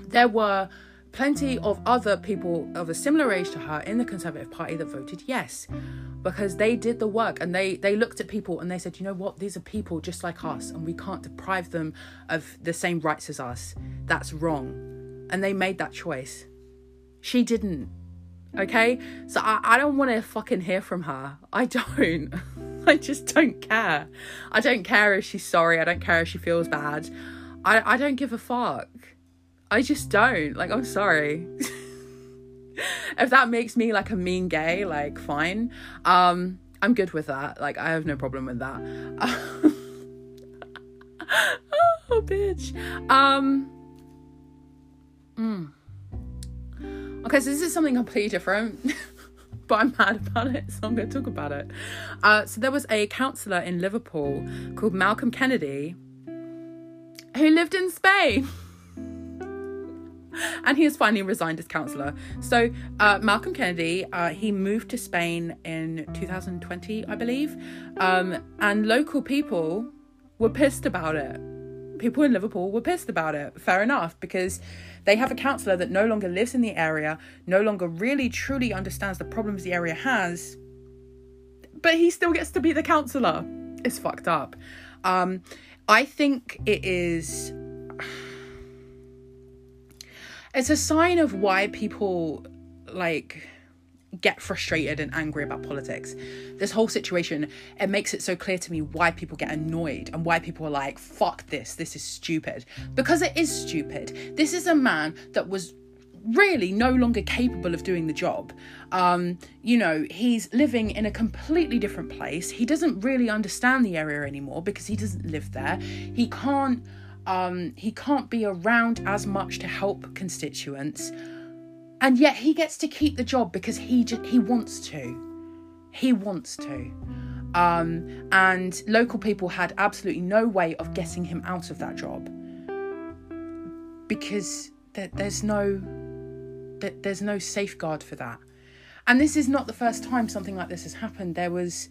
There were plenty of other people of a similar age to her in the Conservative Party that voted yes because they did the work and they they looked at people and they said you know what these are people just like us and we can't deprive them of the same rights as us that's wrong and they made that choice she didn't Okay? So I, I don't want to fucking hear from her. I don't. I just don't care. I don't care if she's sorry. I don't care if she feels bad. I, I don't give a fuck. I just don't. Like, I'm sorry. if that makes me like a mean gay, like, fine. Um, I'm good with that. Like, I have no problem with that. oh, bitch. Um. mm. Okay, so this is something completely different, but I'm mad about it, so I'm going to talk about it. Uh, so there was a councillor in Liverpool called Malcolm Kennedy who lived in Spain. and he has finally resigned as councillor. So uh, Malcolm Kennedy, uh, he moved to Spain in 2020, I believe, um, and local people were pissed about it. People in Liverpool were pissed about it. Fair enough, because they have a councillor that no longer lives in the area, no longer really truly understands the problems the area has, but he still gets to be the councillor. It's fucked up. Um, I think it is it's a sign of why people like get frustrated and angry about politics. This whole situation, it makes it so clear to me why people get annoyed and why people are like, fuck this, this is stupid. Because it is stupid. This is a man that was really no longer capable of doing the job. Um, you know, he's living in a completely different place. He doesn't really understand the area anymore because he doesn't live there. He can't um, he can't be around as much to help constituents, and yet he gets to keep the job because he just, he wants to. He wants to. Um, and local people had absolutely no way of getting him out of that job because there, there's no there, there's no safeguard for that. And this is not the first time something like this has happened. There was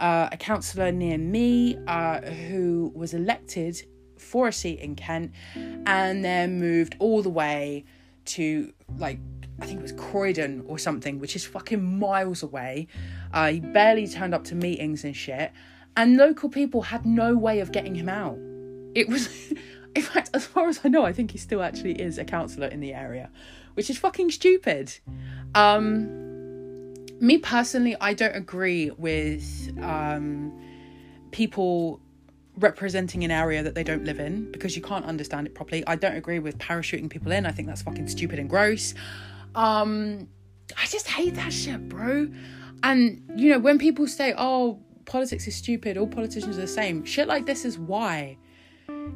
uh, a councillor near me uh, who was elected for a seat in Kent and then moved all the way to like I think it was Croydon or something, which is fucking miles away. Uh, he barely turned up to meetings and shit, and local people had no way of getting him out. It was, in fact, as far as I know, I think he still actually is a councillor in the area, which is fucking stupid. Um, me personally, I don't agree with um, people representing an area that they don't live in because you can't understand it properly. I don't agree with parachuting people in. I think that's fucking stupid and gross. Um I just hate that shit, bro. And you know, when people say, "Oh, politics is stupid, all politicians are the same." Shit like this is why.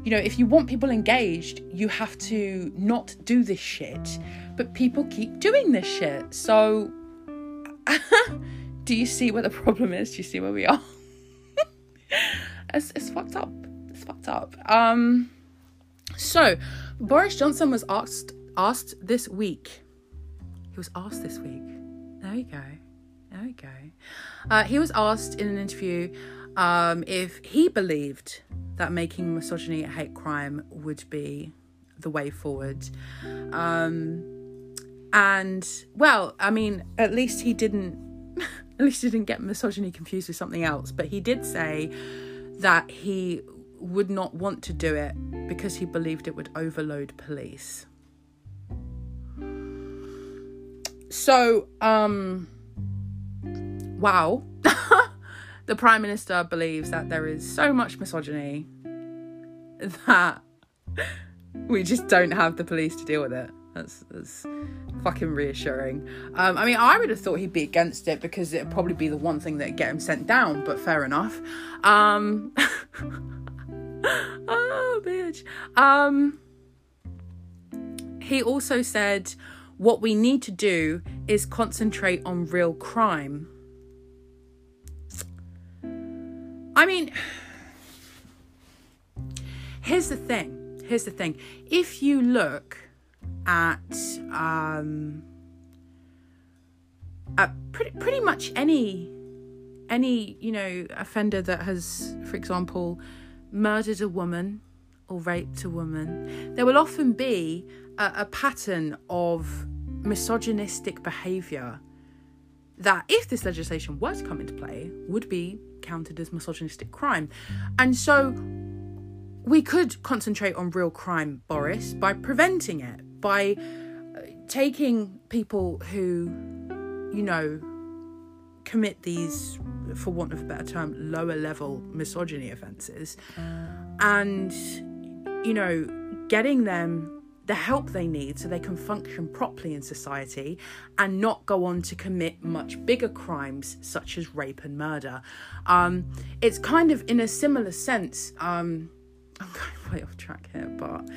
You know, if you want people engaged, you have to not do this shit. But people keep doing this shit. So do you see where the problem is? Do you see where we are? it's, it's fucked up. It's fucked up. Um, so Boris Johnson was asked asked this week. He was asked this week. There we go. There we go. Uh, he was asked in an interview um, if he believed that making misogyny a hate crime would be the way forward. Um, and well, I mean, at least he didn't. At least he didn't get misogyny confused with something else. But he did say that he would not want to do it because he believed it would overload police. So, um, wow. the Prime Minister believes that there is so much misogyny that we just don't have the police to deal with it. That's, that's fucking reassuring. Um, I mean, I would have thought he'd be against it because it'd probably be the one thing that'd get him sent down, but fair enough. Um, oh, bitch. Um, he also said, what we need to do is concentrate on real crime. I mean, here's the thing. Here's the thing. If you look at um, at pretty pretty much any any you know offender that has, for example, murdered a woman or raped a woman, there will often be a, a pattern of misogynistic behaviour that, if this legislation were to come into play, would be counted as misogynistic crime. And so we could concentrate on real crime, Boris, by preventing it, by uh, taking people who, you know, commit these, for want of a better term, lower level misogyny offences and, you know, getting them the help they need so they can function properly in society and not go on to commit much bigger crimes such as rape and murder. Um, it's kind of in a similar sense. Um, I'm going way off track here, but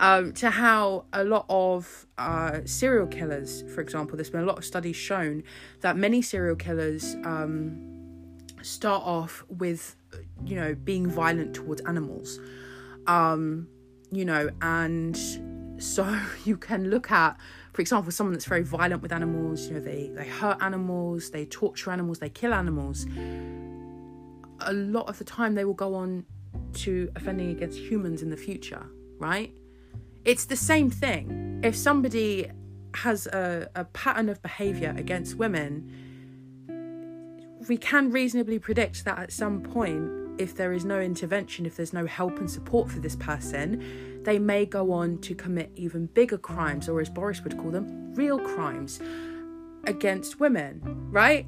um, to how a lot of uh, serial killers, for example, there's been a lot of studies shown that many serial killers um, start off with, you know, being violent towards animals, um, you know, and so you can look at, for example, someone that's very violent with animals, you know, they, they hurt animals, they torture animals, they kill animals. A lot of the time, they will go on to offending against humans in the future, right? It's the same thing. If somebody has a, a pattern of behavior against women, we can reasonably predict that at some point, if there is no intervention, if there's no help and support for this person, they may go on to commit even bigger crimes, or as Boris would call them, real crimes against women, right?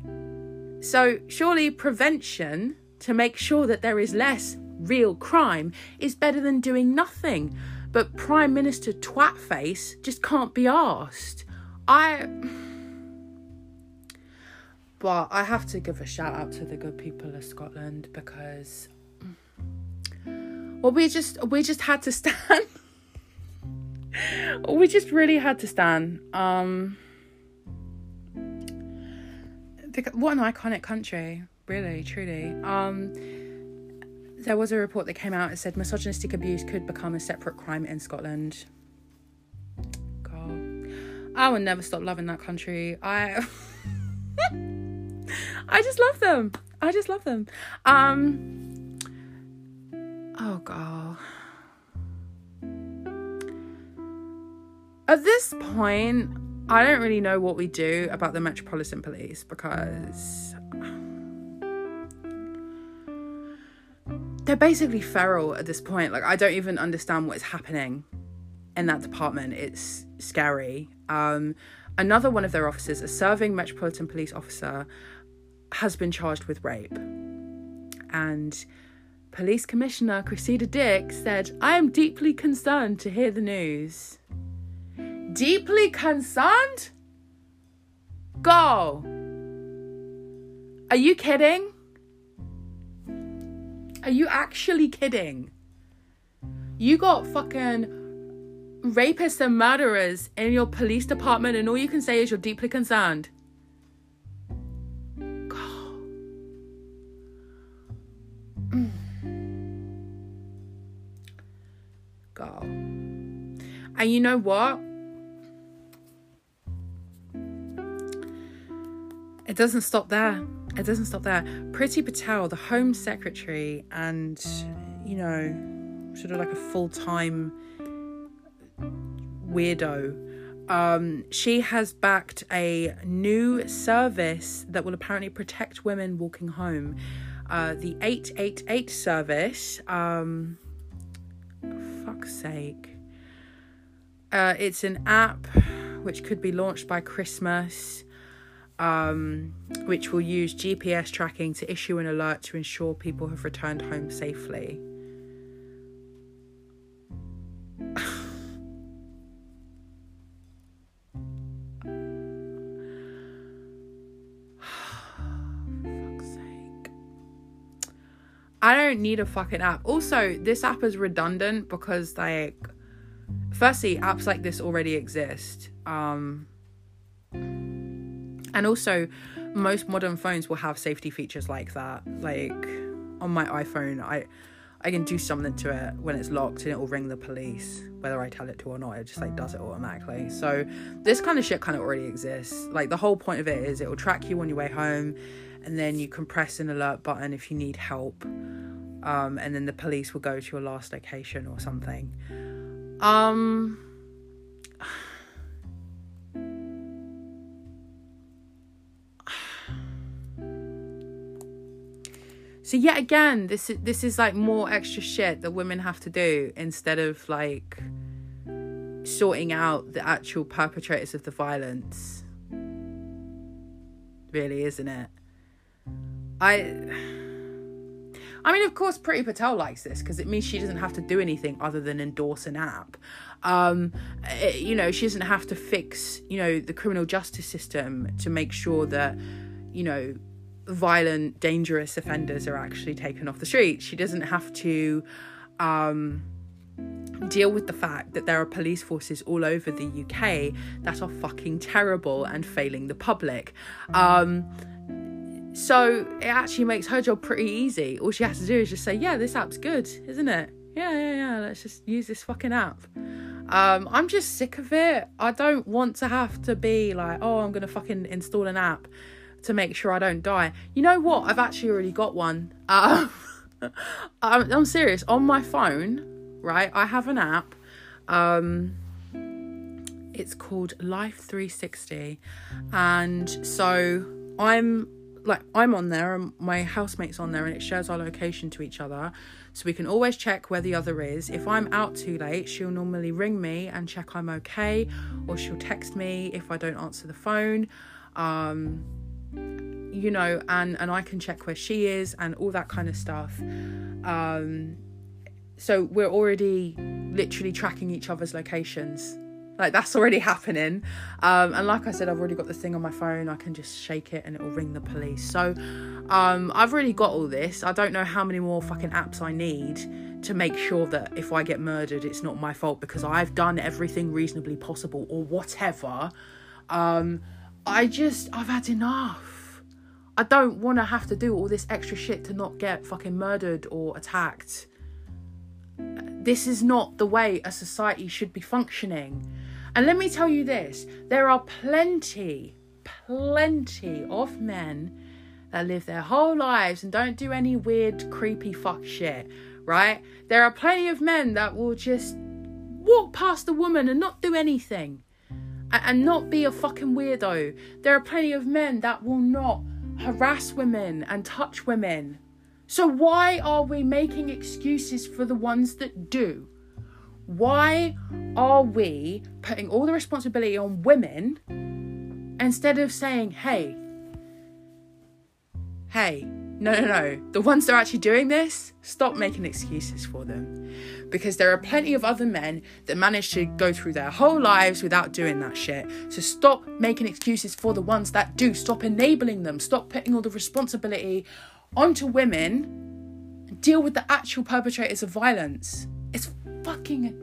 So, surely prevention to make sure that there is less real crime is better than doing nothing. But Prime Minister Twatface just can't be asked. I. But I have to give a shout out to the good people of Scotland because. Well, we just we just had to stand. we just really had to stand. Um, what an iconic country, really, truly. Um, there was a report that came out that said misogynistic abuse could become a separate crime in Scotland. God, I will never stop loving that country. I, I just love them. I just love them. Um. Oh God. At this point, I don't really know what we do about the Metropolitan Police because they're basically feral at this point. Like I don't even understand what is happening in that department. It's scary. Um, another one of their officers, a serving Metropolitan Police officer, has been charged with rape. And Police Commissioner Cressida Dick said, I am deeply concerned to hear the news. Deeply concerned? Go. Are you kidding? Are you actually kidding? You got fucking rapists and murderers in your police department, and all you can say is you're deeply concerned. Mm. And you know what? It doesn't stop there. It doesn't stop there. Priti Patel, the Home Secretary, and you know, sort of like a full time weirdo. Um, she has backed a new service that will apparently protect women walking home. Uh, the 888 service. Um, fuck's sake. Uh, it's an app which could be launched by Christmas um, which will use GPS tracking to issue an alert to ensure people have returned home safely. I don't need a fucking app. Also, this app is redundant because like firstly, apps like this already exist. Um and also most modern phones will have safety features like that. Like on my iphone i i can do something to it when it's locked and it will ring the police whether i tell it to or not. It just like does it automatically. So this kind of shit kind of already exists. Like the whole point of it is it will track you on your way home and then you can press an alert button if you need help. Um, and then the police will go to your last location or something. Um So yet again, this is this is like more extra shit that women have to do instead of like sorting out the actual perpetrators of the violence. Really, isn't it? I I mean, of course, Priti Patel likes this because it means she doesn't have to do anything other than endorse an app. Um, it, you know, she doesn't have to fix, you know, the criminal justice system to make sure that, you know, violent, dangerous offenders are actually taken off the streets. She doesn't have to um, deal with the fact that there are police forces all over the UK that are fucking terrible and failing the public. Um, so it actually makes her job pretty easy. All she has to do is just say, "Yeah, this app's good, isn't it? Yeah, yeah, yeah. Let's just use this fucking app." Um, I'm just sick of it. I don't want to have to be like, "Oh, I'm gonna fucking install an app to make sure I don't die." You know what? I've actually already got one. Um, I'm, I'm serious. On my phone, right? I have an app. Um, it's called Life 360, and so I'm like I'm on there and my housemate's on there and it shares our location to each other so we can always check where the other is if i'm out too late she'll normally ring me and check i'm okay or she'll text me if i don't answer the phone um you know and and i can check where she is and all that kind of stuff. Um so we're already literally tracking each other's locations. Like that's already happening. Um, and like i said i've already got the thing on my phone. I can just shake it and it will ring the police. So um, i've already got all this. I don't know how many more fucking apps i need to make sure that if i get murdered it's not my fault because i've done everything reasonably possible or whatever. Um, i just i've had enough i don't want to have to do all this extra shit to not get fucking murdered or attacked this is not the way a society should be functioning. And let me tell you this there are plenty, plenty of men that live their whole lives and don't do any weird, creepy fuck shit, right? There are plenty of men that will just walk past a woman and not do anything and not be a fucking weirdo. There are plenty of men that will not harass women and touch women. So, why are we making excuses for the ones that do? Why are we putting all the responsibility on women instead of saying, hey, hey, no, no, no, the ones that are actually doing this, stop making excuses for them. Because there are plenty of other men that manage to go through their whole lives without doing that shit. So stop making excuses for the ones that do. Stop enabling them. Stop putting all the responsibility onto women. Deal with the actual perpetrators of violence. It's fucking.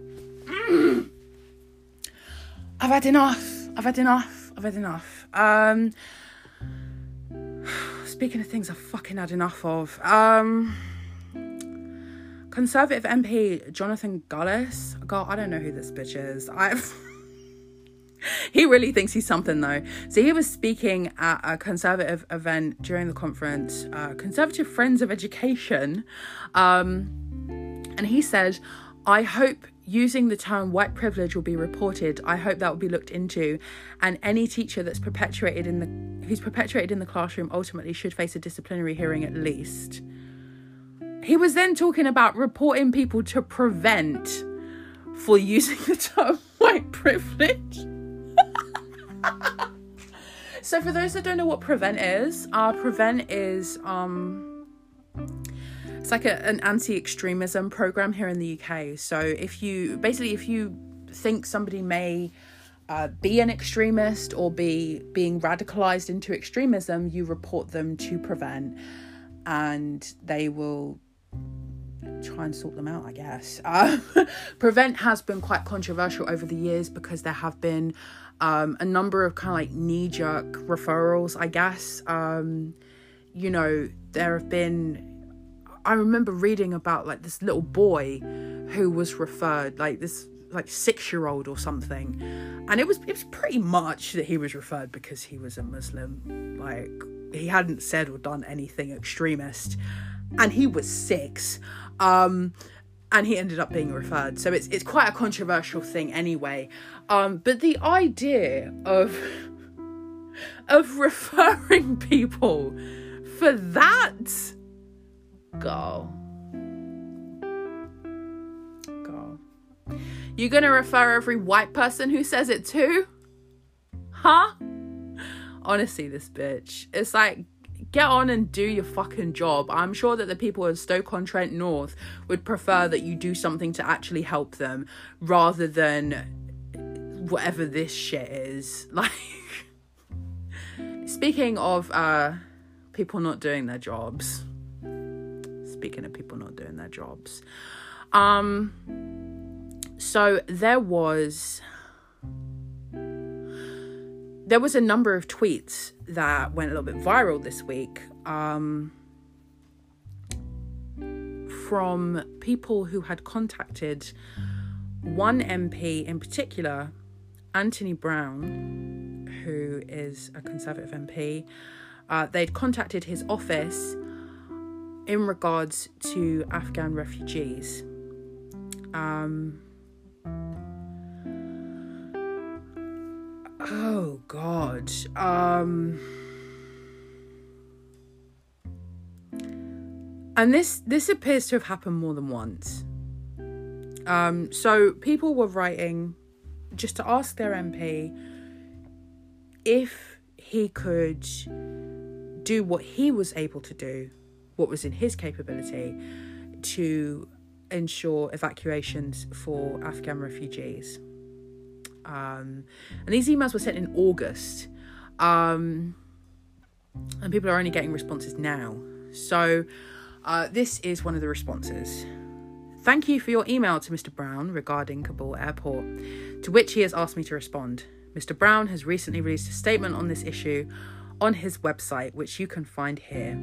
Mm. I've had enough. I've had enough. I've had enough. Um, speaking of things I've fucking had enough of. Um, Conservative MP Jonathan Gullis. God, I don't know who this bitch is. I've. he really thinks he's something though. So he was speaking at a conservative event during the conference, uh, Conservative Friends of Education, um, and he said, "I hope." Using the term white privilege will be reported. I hope that will be looked into, and any teacher that's perpetuated in the who's perpetuated in the classroom ultimately should face a disciplinary hearing at least. He was then talking about reporting people to prevent for using the term white privilege. so for those that don't know what prevent is, uh prevent is um it's like a, an anti-extremism program here in the UK. So if you basically if you think somebody may uh, be an extremist or be being radicalized into extremism, you report them to prevent, and they will try and sort them out, I guess. Uh, prevent has been quite controversial over the years because there have been um, a number of kind of like knee jerk referrals, I guess. Um, you know, there have been. I remember reading about like this little boy who was referred, like this like six year old or something, and it was it was pretty much that he was referred because he was a Muslim. Like he hadn't said or done anything extremist, and he was six. Um, and he ended up being referred. So it's it's quite a controversial thing anyway. Um, but the idea of of referring people for that go go you gonna refer every white person who says it too huh honestly this bitch it's like get on and do your fucking job. I'm sure that the people of Stoke-on-Trent North would prefer that you do something to actually help them rather than whatever this shit is. Like speaking of uh people not doing their jobs. Speaking of people not doing their jobs. Um, so there was there was a number of tweets that went a little bit viral this week um, from people who had contacted one MP in particular, Anthony Browne, who is a Conservative MP. Uh, they'd contacted his office in regards to Afghan refugees. Um, oh God. Um, and this this appears to have happened more than once. Um, so people were writing just to ask their MP if he could do what he was able to do, what was in his capability, to ensure evacuations for Afghan refugees. Um, and these emails were sent in August, um, and people are only getting responses now. So, uh, this is one of the responses. Thank you for your email to Mr. Browne regarding Kabul airport, to which he has asked me to respond. Mr. Browne has recently released a statement on this issue on his website, which you can find here.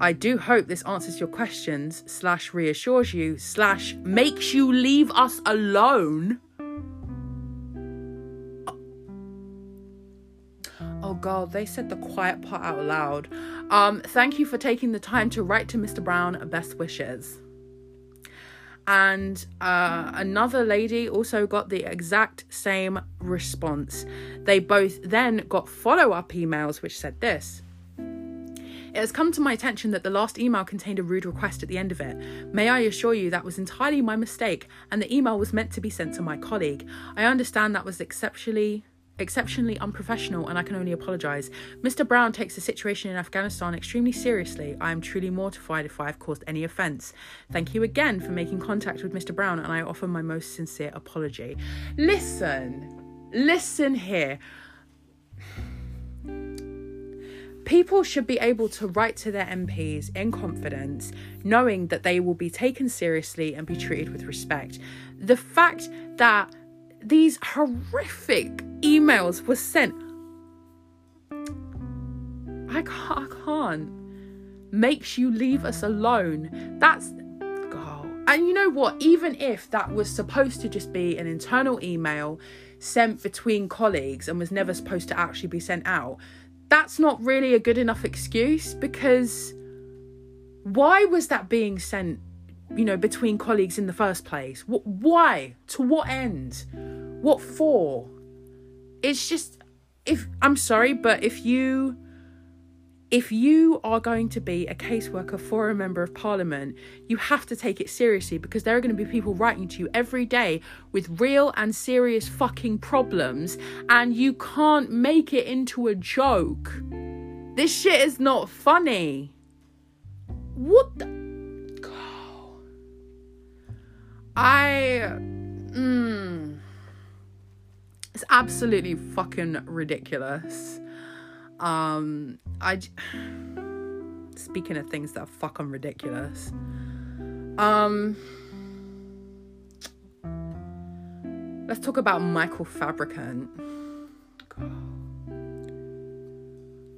I do hope this answers your questions, slash reassures you, slash makes you leave us alone. Oh god, they said the quiet part out loud. Um, thank you for taking the time to write to Mr. Browne. Best wishes. And uh, another lady also got the exact same response. They both then got follow up emails which said this. It has come to my attention that the last email contained a rude request at the end of it. May I assure you that was entirely my mistake, and the email was meant to be sent to my colleague. I understand that was exceptionally exceptionally unprofessional and I can only apologise. Mr. Browne takes the situation in Afghanistan extremely seriously. I am truly mortified if I have caused any offence. Thank you again for making contact with Mr. Browne and I offer my most sincere apology. Listen, listen here. People should be able to write to their MPs in confidence, knowing that they will be taken seriously and be treated with respect. The fact that these horrific emails were sent. I can't, I can't. Makes you leave us alone. That's. Oh. And you know what? Even if that was supposed to just be an internal email sent between colleagues and was never supposed to actually be sent out, that's not really a good enough excuse because why was that being sent you know, between colleagues in the first place? What, why? To what end? What for? It's just if I'm sorry, but if you if you are going to be a caseworker for a member of parliament, you have to take it seriously because there are going to be people writing to you every day with real and serious fucking problems, and you can't make it into a joke. This shit is not funny. What the? I. Mm, it's absolutely fucking ridiculous. Um, I. Speaking of things that are fucking ridiculous. Um. Let's talk about Michael Fabricant.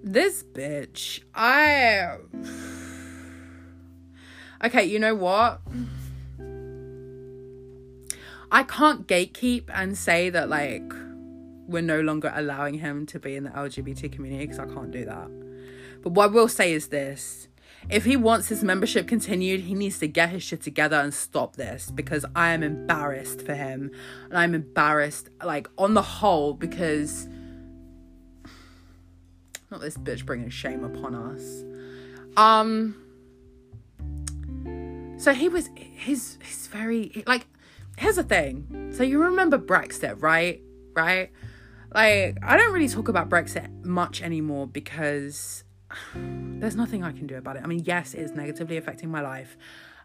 This bitch. I. Okay, you know what? I can't gatekeep and say that like we're no longer allowing him to be in the LGBT community because I can't do that. But what I will say is this. If he wants his membership continued, he needs to get his shit together and stop this because I am embarrassed for him. And I'm embarrassed, like, on the whole, because not this bitch bringing shame upon us. Um, so he was, he's, he's very, like, here's the thing. So you remember Brexit, right? Right? Like, I don't really talk about Brexit much anymore because there's nothing I can do about it. I mean, yes, it is negatively affecting my life.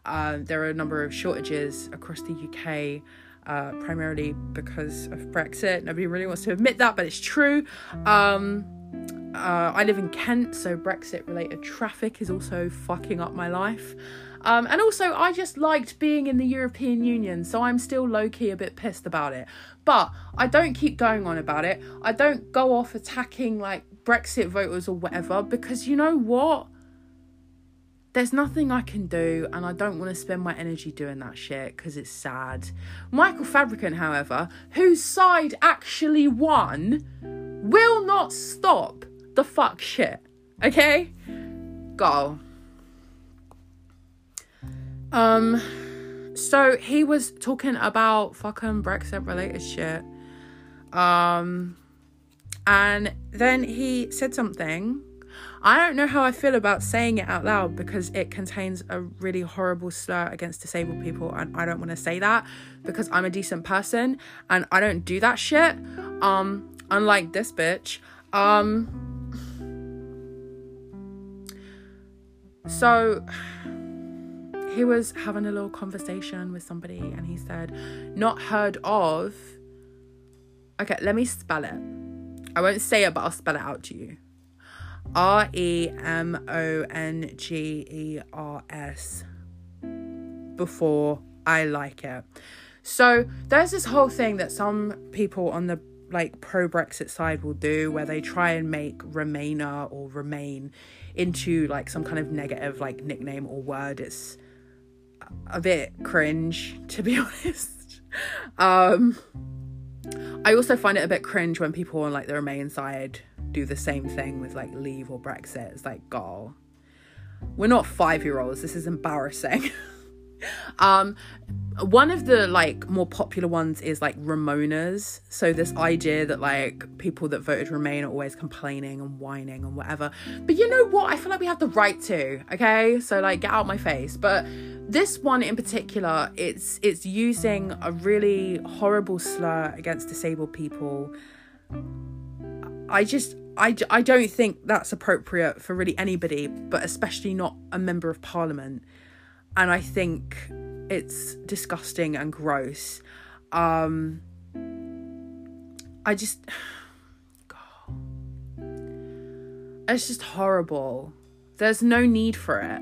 Uh, there are a number of shortages across the UK, uh, primarily because of Brexit. Nobody really wants to admit that, but it's true. Um, uh, I live in Kent, so Brexit related traffic is also fucking up my life. Um, and also, I just liked being in the European Union, so I'm still low key a bit pissed about it. But I don't keep going on about it. I don't go off attacking like Brexit voters or whatever because you know what? There's nothing I can do, and I don't want to spend my energy doing that shit because it's sad. Michael Fabricant, however, whose side actually won, will not stop the fuck shit. Okay? Go. Um, so he was talking about fucking Brexit related shit. Um, and then he said something. I don't know how I feel about saying it out loud because it contains a really horrible slur against disabled people, and I don't want to say that because I'm a decent person and I don't do that shit. Um, unlike this bitch. Um, so he was having a little conversation with somebody and he said, Not heard of. Okay, let me spell it. I won't say it, but I'll spell it out to you. R E M O N G E R S before I like it. So there's this whole thing that some people on the like pro Brexit side will do where they try and make Remainer or Remain into like some kind of negative like nickname or word. It's a bit cringe to be honest. Um I also find it a bit cringe when people on like the Remain side do the same thing with like leave or Brexit. It's like, girl, we're not five year olds. This is embarrassing. um one of the like more popular ones is like Remoaners. So this idea that like people that voted Remain are always complaining and whining and whatever. But you know what? I feel like we have the right to. Okay, so like get out my face. But this one in particular, it's it's using a really horrible slur against disabled people. I just I, I don't think that's appropriate for really anybody, but especially not a member of parliament. And I think it's disgusting and gross. Um, I just, God, it's just horrible. There's no need for it.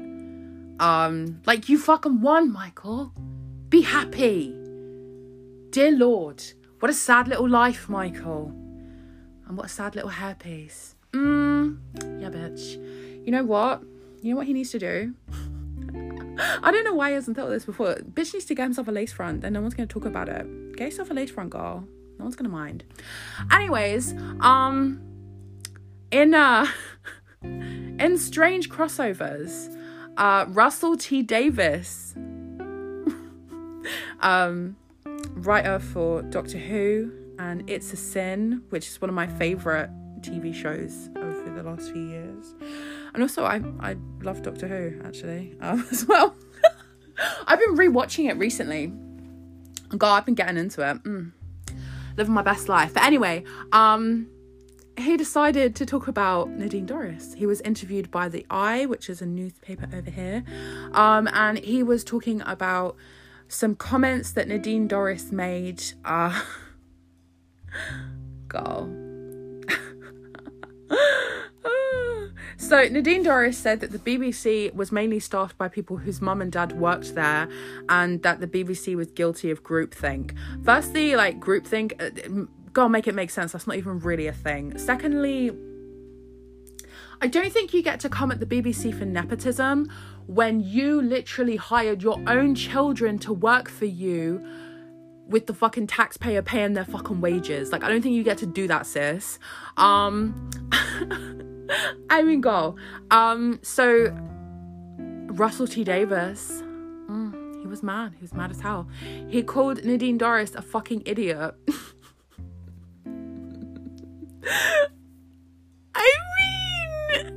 Um, like you fucking won, Michael. Be happy. Dear Lord, what a sad little life, Michael. And what a sad little hairpiece. Mmm, yeah, bitch. You know what? You know what he needs to do? I don't know why he hasn't thought of this before. Bitch needs to get himself a lace front and no one's gonna talk about it. Get yourself a lace front, girl. No one's gonna mind. Anyways, um in uh in strange crossovers, uh Russell T. Davies, um, writer for Doctor Who and It's a Sin, which is one of my favourite TV shows over the last few years and also I I love Doctor Who actually um, as well. I've been rewatching it recently. God, I've been getting into it. Mm. Living my best life. But anyway, um, he decided to talk about Nadine Dorries. He was interviewed by The Eye, which is a newspaper over here, um, and he was talking about some comments that Nadine Dorries made. Uh, girl. So Nadine Dorries said that the BBC was mainly staffed by people whose mum and dad worked there, and that the BBC was guilty of groupthink. Firstly, like groupthink, uh, gotta make it make sense. That's not even really a thing. Secondly, I don't think you get to come at the BBC for nepotism when you literally hired your own children to work for you with the fucking taxpayer paying their fucking wages. Like I don't think you get to do that, sis. Um I mean, go. Um, so Russell T Davies, mm, he was mad. He was mad as hell. He called Nadine Dorries a fucking idiot. I mean,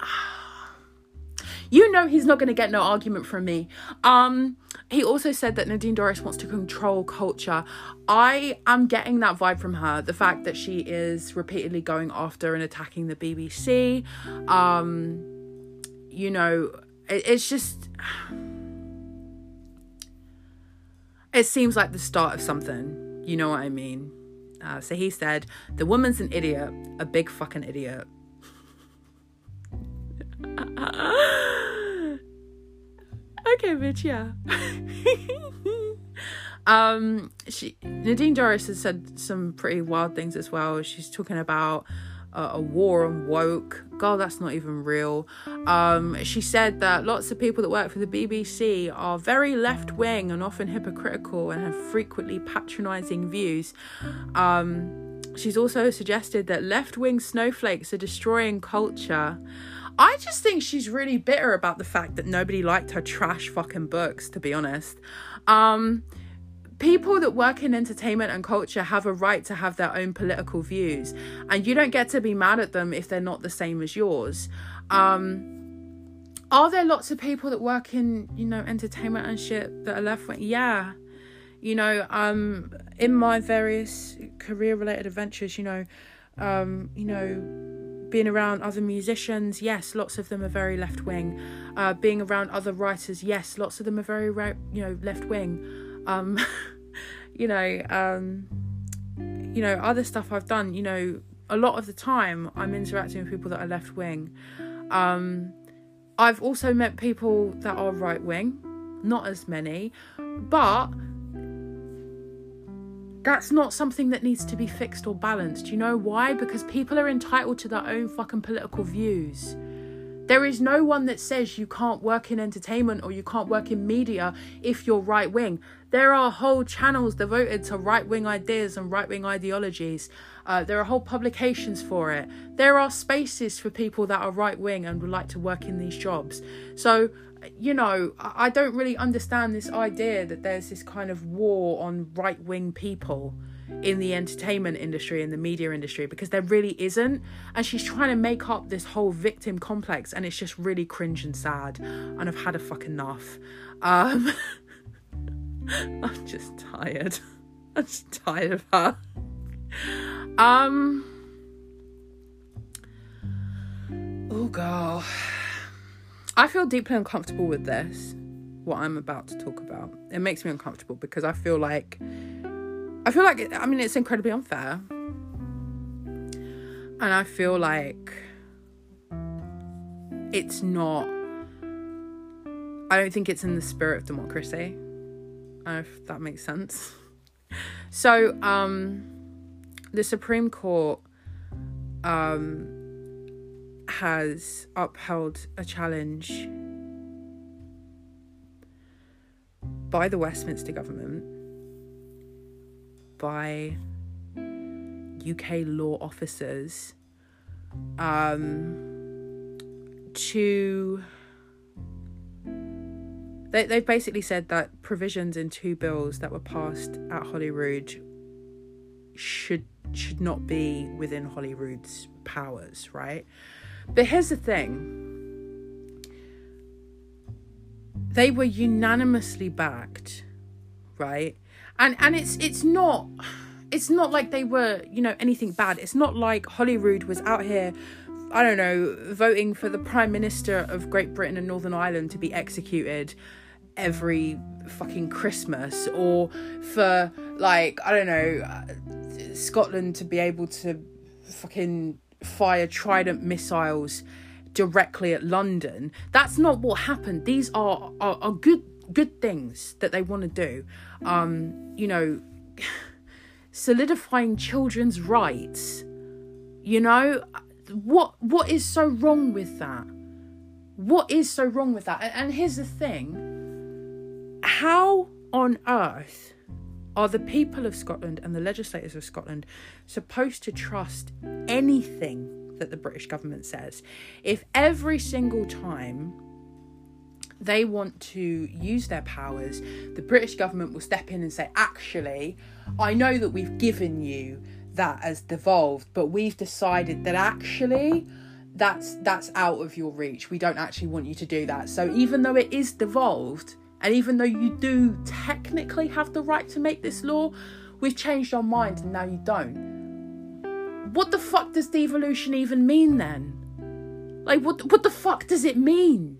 you know he's not going to get no argument from me. Um, he also said that Nadine Dorries wants to control culture. I am getting that vibe from her. The fact that she is repeatedly going after and attacking the BBC. Um, you know, it, it's just. It seems like the start of something. You know what I mean? Uh, so he said, The woman's an idiot, a big fucking idiot. okay, bitch, yeah. um, she Nadine Dorries has said some pretty wild things as well. She's talking about uh, a war on woke. God, that's not even real. Um, she said that lots of people that work for the BBC are very left wing and often hypocritical and have frequently patronising views. Um, she's also suggested that left wing snowflakes are destroying culture. I just think she's really bitter about the fact that nobody liked her trash fucking books, to be honest. Um, people that work in entertainment and culture have a right to have their own political views, and you don't get to be mad at them if they're not the same as yours. Um, are there lots of people that work in, you know, entertainment and shit that are left wing? Yeah. You know, um, in my various career related adventures, you know, um, you know, being around other musicians, yes, lots of them are very left wing. Uh, being around other writers, yes, lots of them are very, right, you know, left wing. Um, you know, um, you know, other stuff I've done, you know, a lot of the time I'm interacting with people that are left wing. Um, I've also met people that are right wing, not as many, but that's not something that needs to be fixed or balanced. You know why? Because people are entitled to their own fucking political views. There is no one that says you can't work in entertainment or you can't work in media if you're right wing. There are whole channels devoted to right wing ideas and right wing ideologies. Uh, there are whole publications for it. There are spaces for people that are right wing and would like to work in these jobs. So, you know, I don't really understand this idea that there's this kind of war on right wing people in the entertainment industry and the media industry because there really isn't. And she's trying to make up this whole victim complex, and it's just really cringe and sad. And I've had a fuck enough. Um, I'm just tired. I'm just tired of her. Um. Oh, girl. I feel deeply uncomfortable with this, what I'm about to talk about. It makes me uncomfortable because I feel like. I feel like, I mean, it's incredibly unfair. And I feel like it's not. I don't think it's in the spirit of democracy. Know if that makes sense. So, um, the Supreme Court um, has upheld a challenge by the Westminster government, by UK law officers, um, to they, they've basically said that provisions in two bills that were passed at Holyrood should should not be within Holyrood's powers, right? But here's the thing. They were unanimously backed, right? And and it's it's not it's not like they were, you know, anything bad. It's not like Holyrood was out here I don't know, voting for the Prime Minister of Great Britain and Northern Ireland to be executed every fucking Christmas or for like I don't know uh, Scotland to be able to fucking fire trident missiles directly at London. That's not what happened. These are are, are good good things that they want to do. Um you know solidifying children's rights you know? What what is so wrong with that? What is so wrong with that? And, and here's the thing. How on earth are the people of Scotland and the legislators of Scotland supposed to trust anything that the British government says if every single time they want to use their powers, the British government will step in and say, actually, I know that we've given you that as devolved, but we've decided that actually that's that's out of your reach. We don't actually want you to do that. So even though it is devolved, and even though you do technically have the right to make this law, we've changed our mind and now you don't. What the fuck does devolution even mean then? Like what what the fuck does it mean?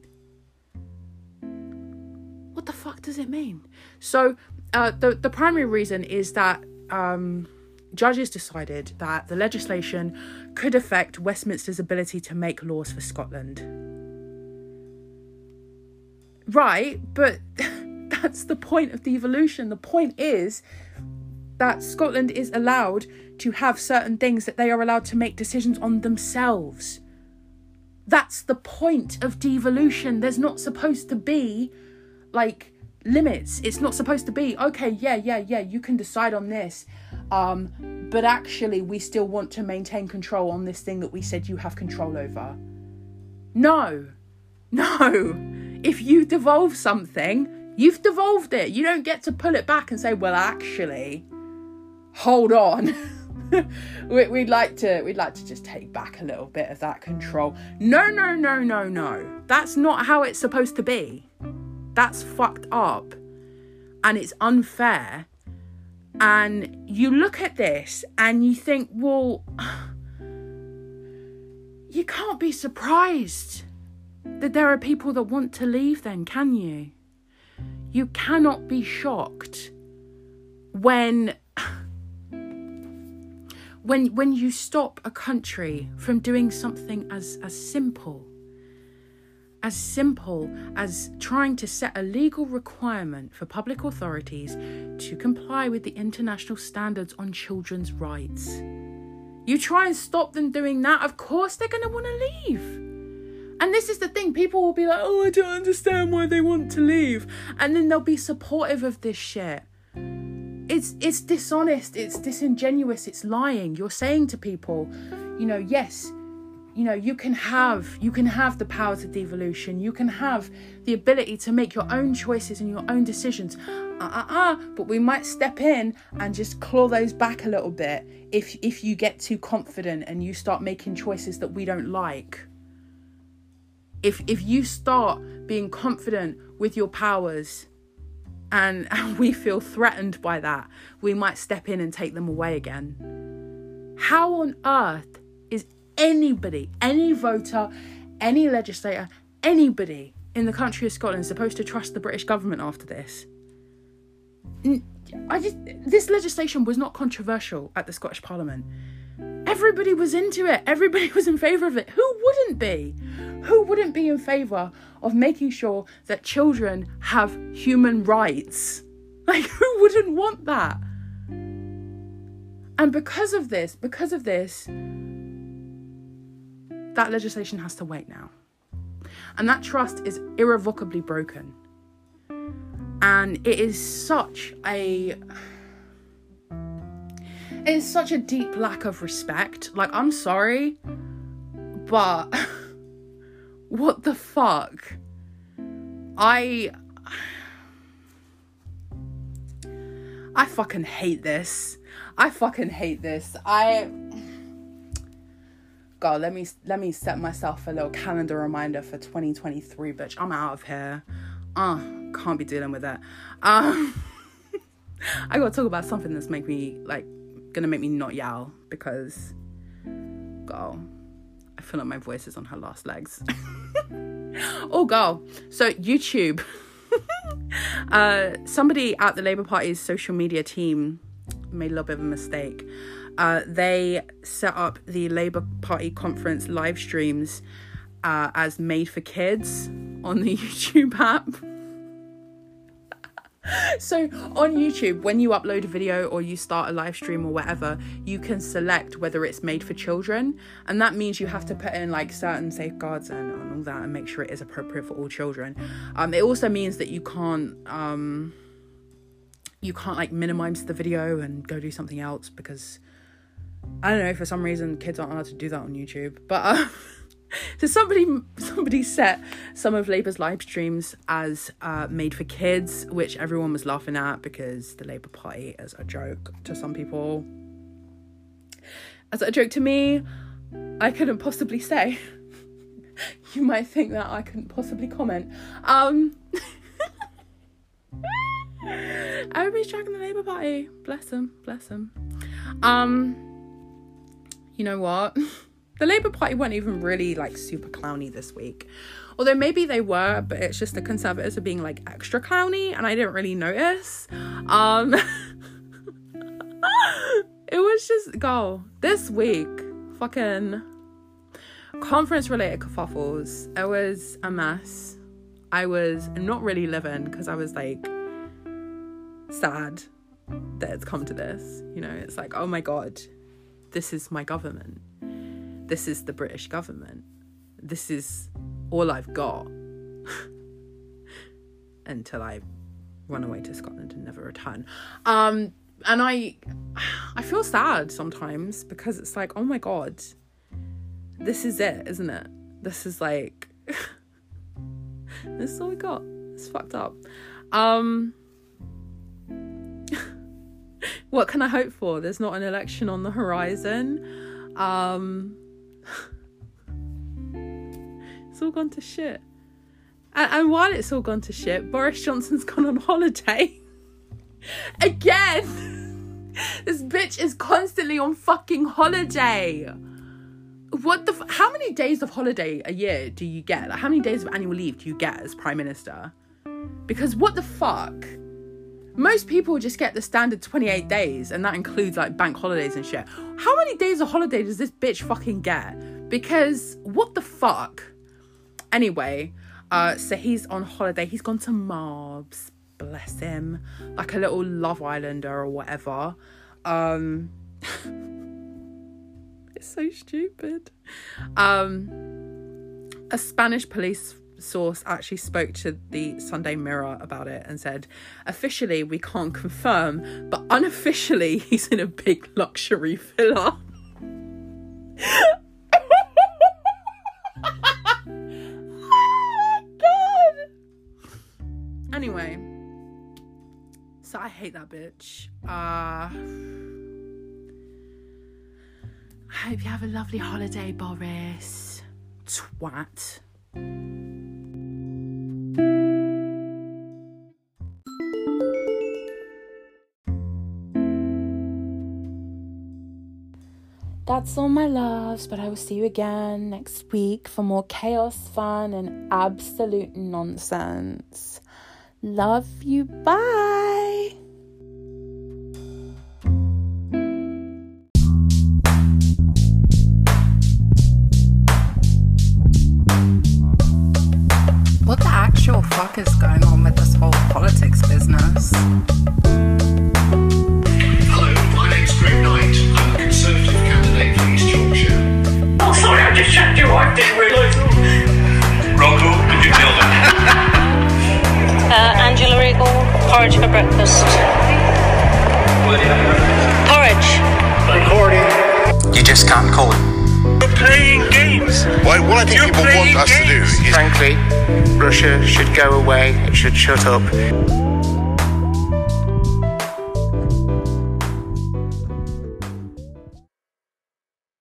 What the fuck does it mean? So uh, the the primary reason is that um, judges decided that the legislation could affect Westminster's ability to make laws for Scotland Right, but that's the point of devolution. The point is that Scotland is allowed to have certain things that they are allowed to make decisions on themselves. That's the point of devolution. There's not supposed to be like limits. It's not supposed to be, okay, yeah, yeah, yeah, you can decide on this. Um, but actually we still want to maintain control on this thing that we said you have control over. No. No. If you devolve something, you've devolved it. You don't get to pull it back and say, well, actually, hold on. We- we'd like to we'd like to just take back a little bit of that control. No, no, no, no, no. That's not how it's supposed to be. That's fucked up. And it's unfair. And you look at this and you think, well, you can't be surprised that there are people that want to leave, then, can you? You cannot be shocked when when when you stop a country from doing something as as simple as simple as trying to set a legal requirement for public authorities to comply with the international standards on children's rights. You try and stop them doing that, of course they're going to want to leave. And this is the thing people will be like, oh, I don't understand why they want to leave. And then they'll be supportive of this shit. It's it's dishonest, it's disingenuous, it's lying. You're saying to people, you know, yes, you know you can have you can have the powers of devolution you can have the ability to make your own choices and your own decisions uh uh but we might step in and just claw those back a little bit if if you get too confident and you start making choices that we don't like if if you start being confident with your powers and, and we feel threatened by that we might step in and take them away again how on earth is anybody, any voter, any legislator, anybody in the country of Scotland supposed to trust the British government after this? I just this legislation was not controversial at the Scottish Parliament. Everybody was into it. Everybody was in favour of it. Who wouldn't be? Who wouldn't be in favour of making sure that children have human rights? Like who wouldn't want that? And because of this, because of this, that legislation has to wait now. And that trust is irrevocably broken. And it is such a it is such a deep lack of respect. Like I'm sorry, but what the fuck? I I fucking hate this. I fucking hate this. I God, let me let me set myself a little calendar reminder for 2023, bitch. I'm out of here. Uh, can't be dealing with that. Um, I gotta talk about something that's make me like gonna make me not yowl because, girl, I feel like my voice is on her last legs. oh, girl. So YouTube. uh, somebody at the Labour Party's social media team made a little bit of a mistake. Uh, they set up the Labour Party conference live streams uh, as made for kids on the YouTube app. so on YouTube, when you upload a video or you start a live stream or whatever, you can select whether it's made for children, and that means you have to put in like certain safeguards and, and all that and make sure it is appropriate for all children. Um, it also means that you can't um, you can't like minimize the video and go do something else because I don't know for some reason kids aren't allowed to do that on YouTube. But uh, so somebody somebody set some of Labour's live streams as uh, made for kids, which everyone was laughing at because the Labour Party is a joke to some people. As a joke to me, I couldn't possibly say. you might think that I couldn't possibly comment. Um Everybody's tracking the Labour Party. Bless them, bless them. Um, you know what? The Labour Party weren't even really like super clowny this week. Although maybe they were, but it's just the Conservatives are being like extra clowny, and I didn't really notice. Um, it was just go this week, fucking conference related kerfuffles. It was a mess. I was not really living because I was like sad that it's come to this. You know, it's like, oh my god, this is my government. This is the British government. This is all I've got until I run away to Scotland and never return. Um, and I, I feel sad sometimes because it's like, oh my god, this is it, isn't it? This is like, this is all we got. It's fucked up. Um, what can I hope for? There's not an election on the horizon. Um, it's all gone to shit. And, and while it's all gone to shit, Boris Johnson's gone on holiday. Again! this bitch is constantly on fucking holiday. What the? F- how many days of holiday a year do you get? Like, how many days of annual leave do you get as prime minister? Because what the fuck? Most people just get the standard 28 days, and that includes like bank holidays and shit. How many days of holiday does this bitch fucking get? Because what the fuck? Anyway, uh, so he's on holiday. He's gone to Marbs, bless him, like a little Love Islander or whatever. Um, it's so stupid. Um, a Spanish police source actually spoke to the Sunday Mirror about it and said, officially we can't confirm, but unofficially he's in a big luxury villa. god! Anyway, so I hate that bitch. Uh, I hope you have a lovely holiday, Boris. Twat. That's all my loves, but I will see you again next week for more chaos, fun, and absolute nonsense. Love you. Bye. Russia should go away. It should shut up.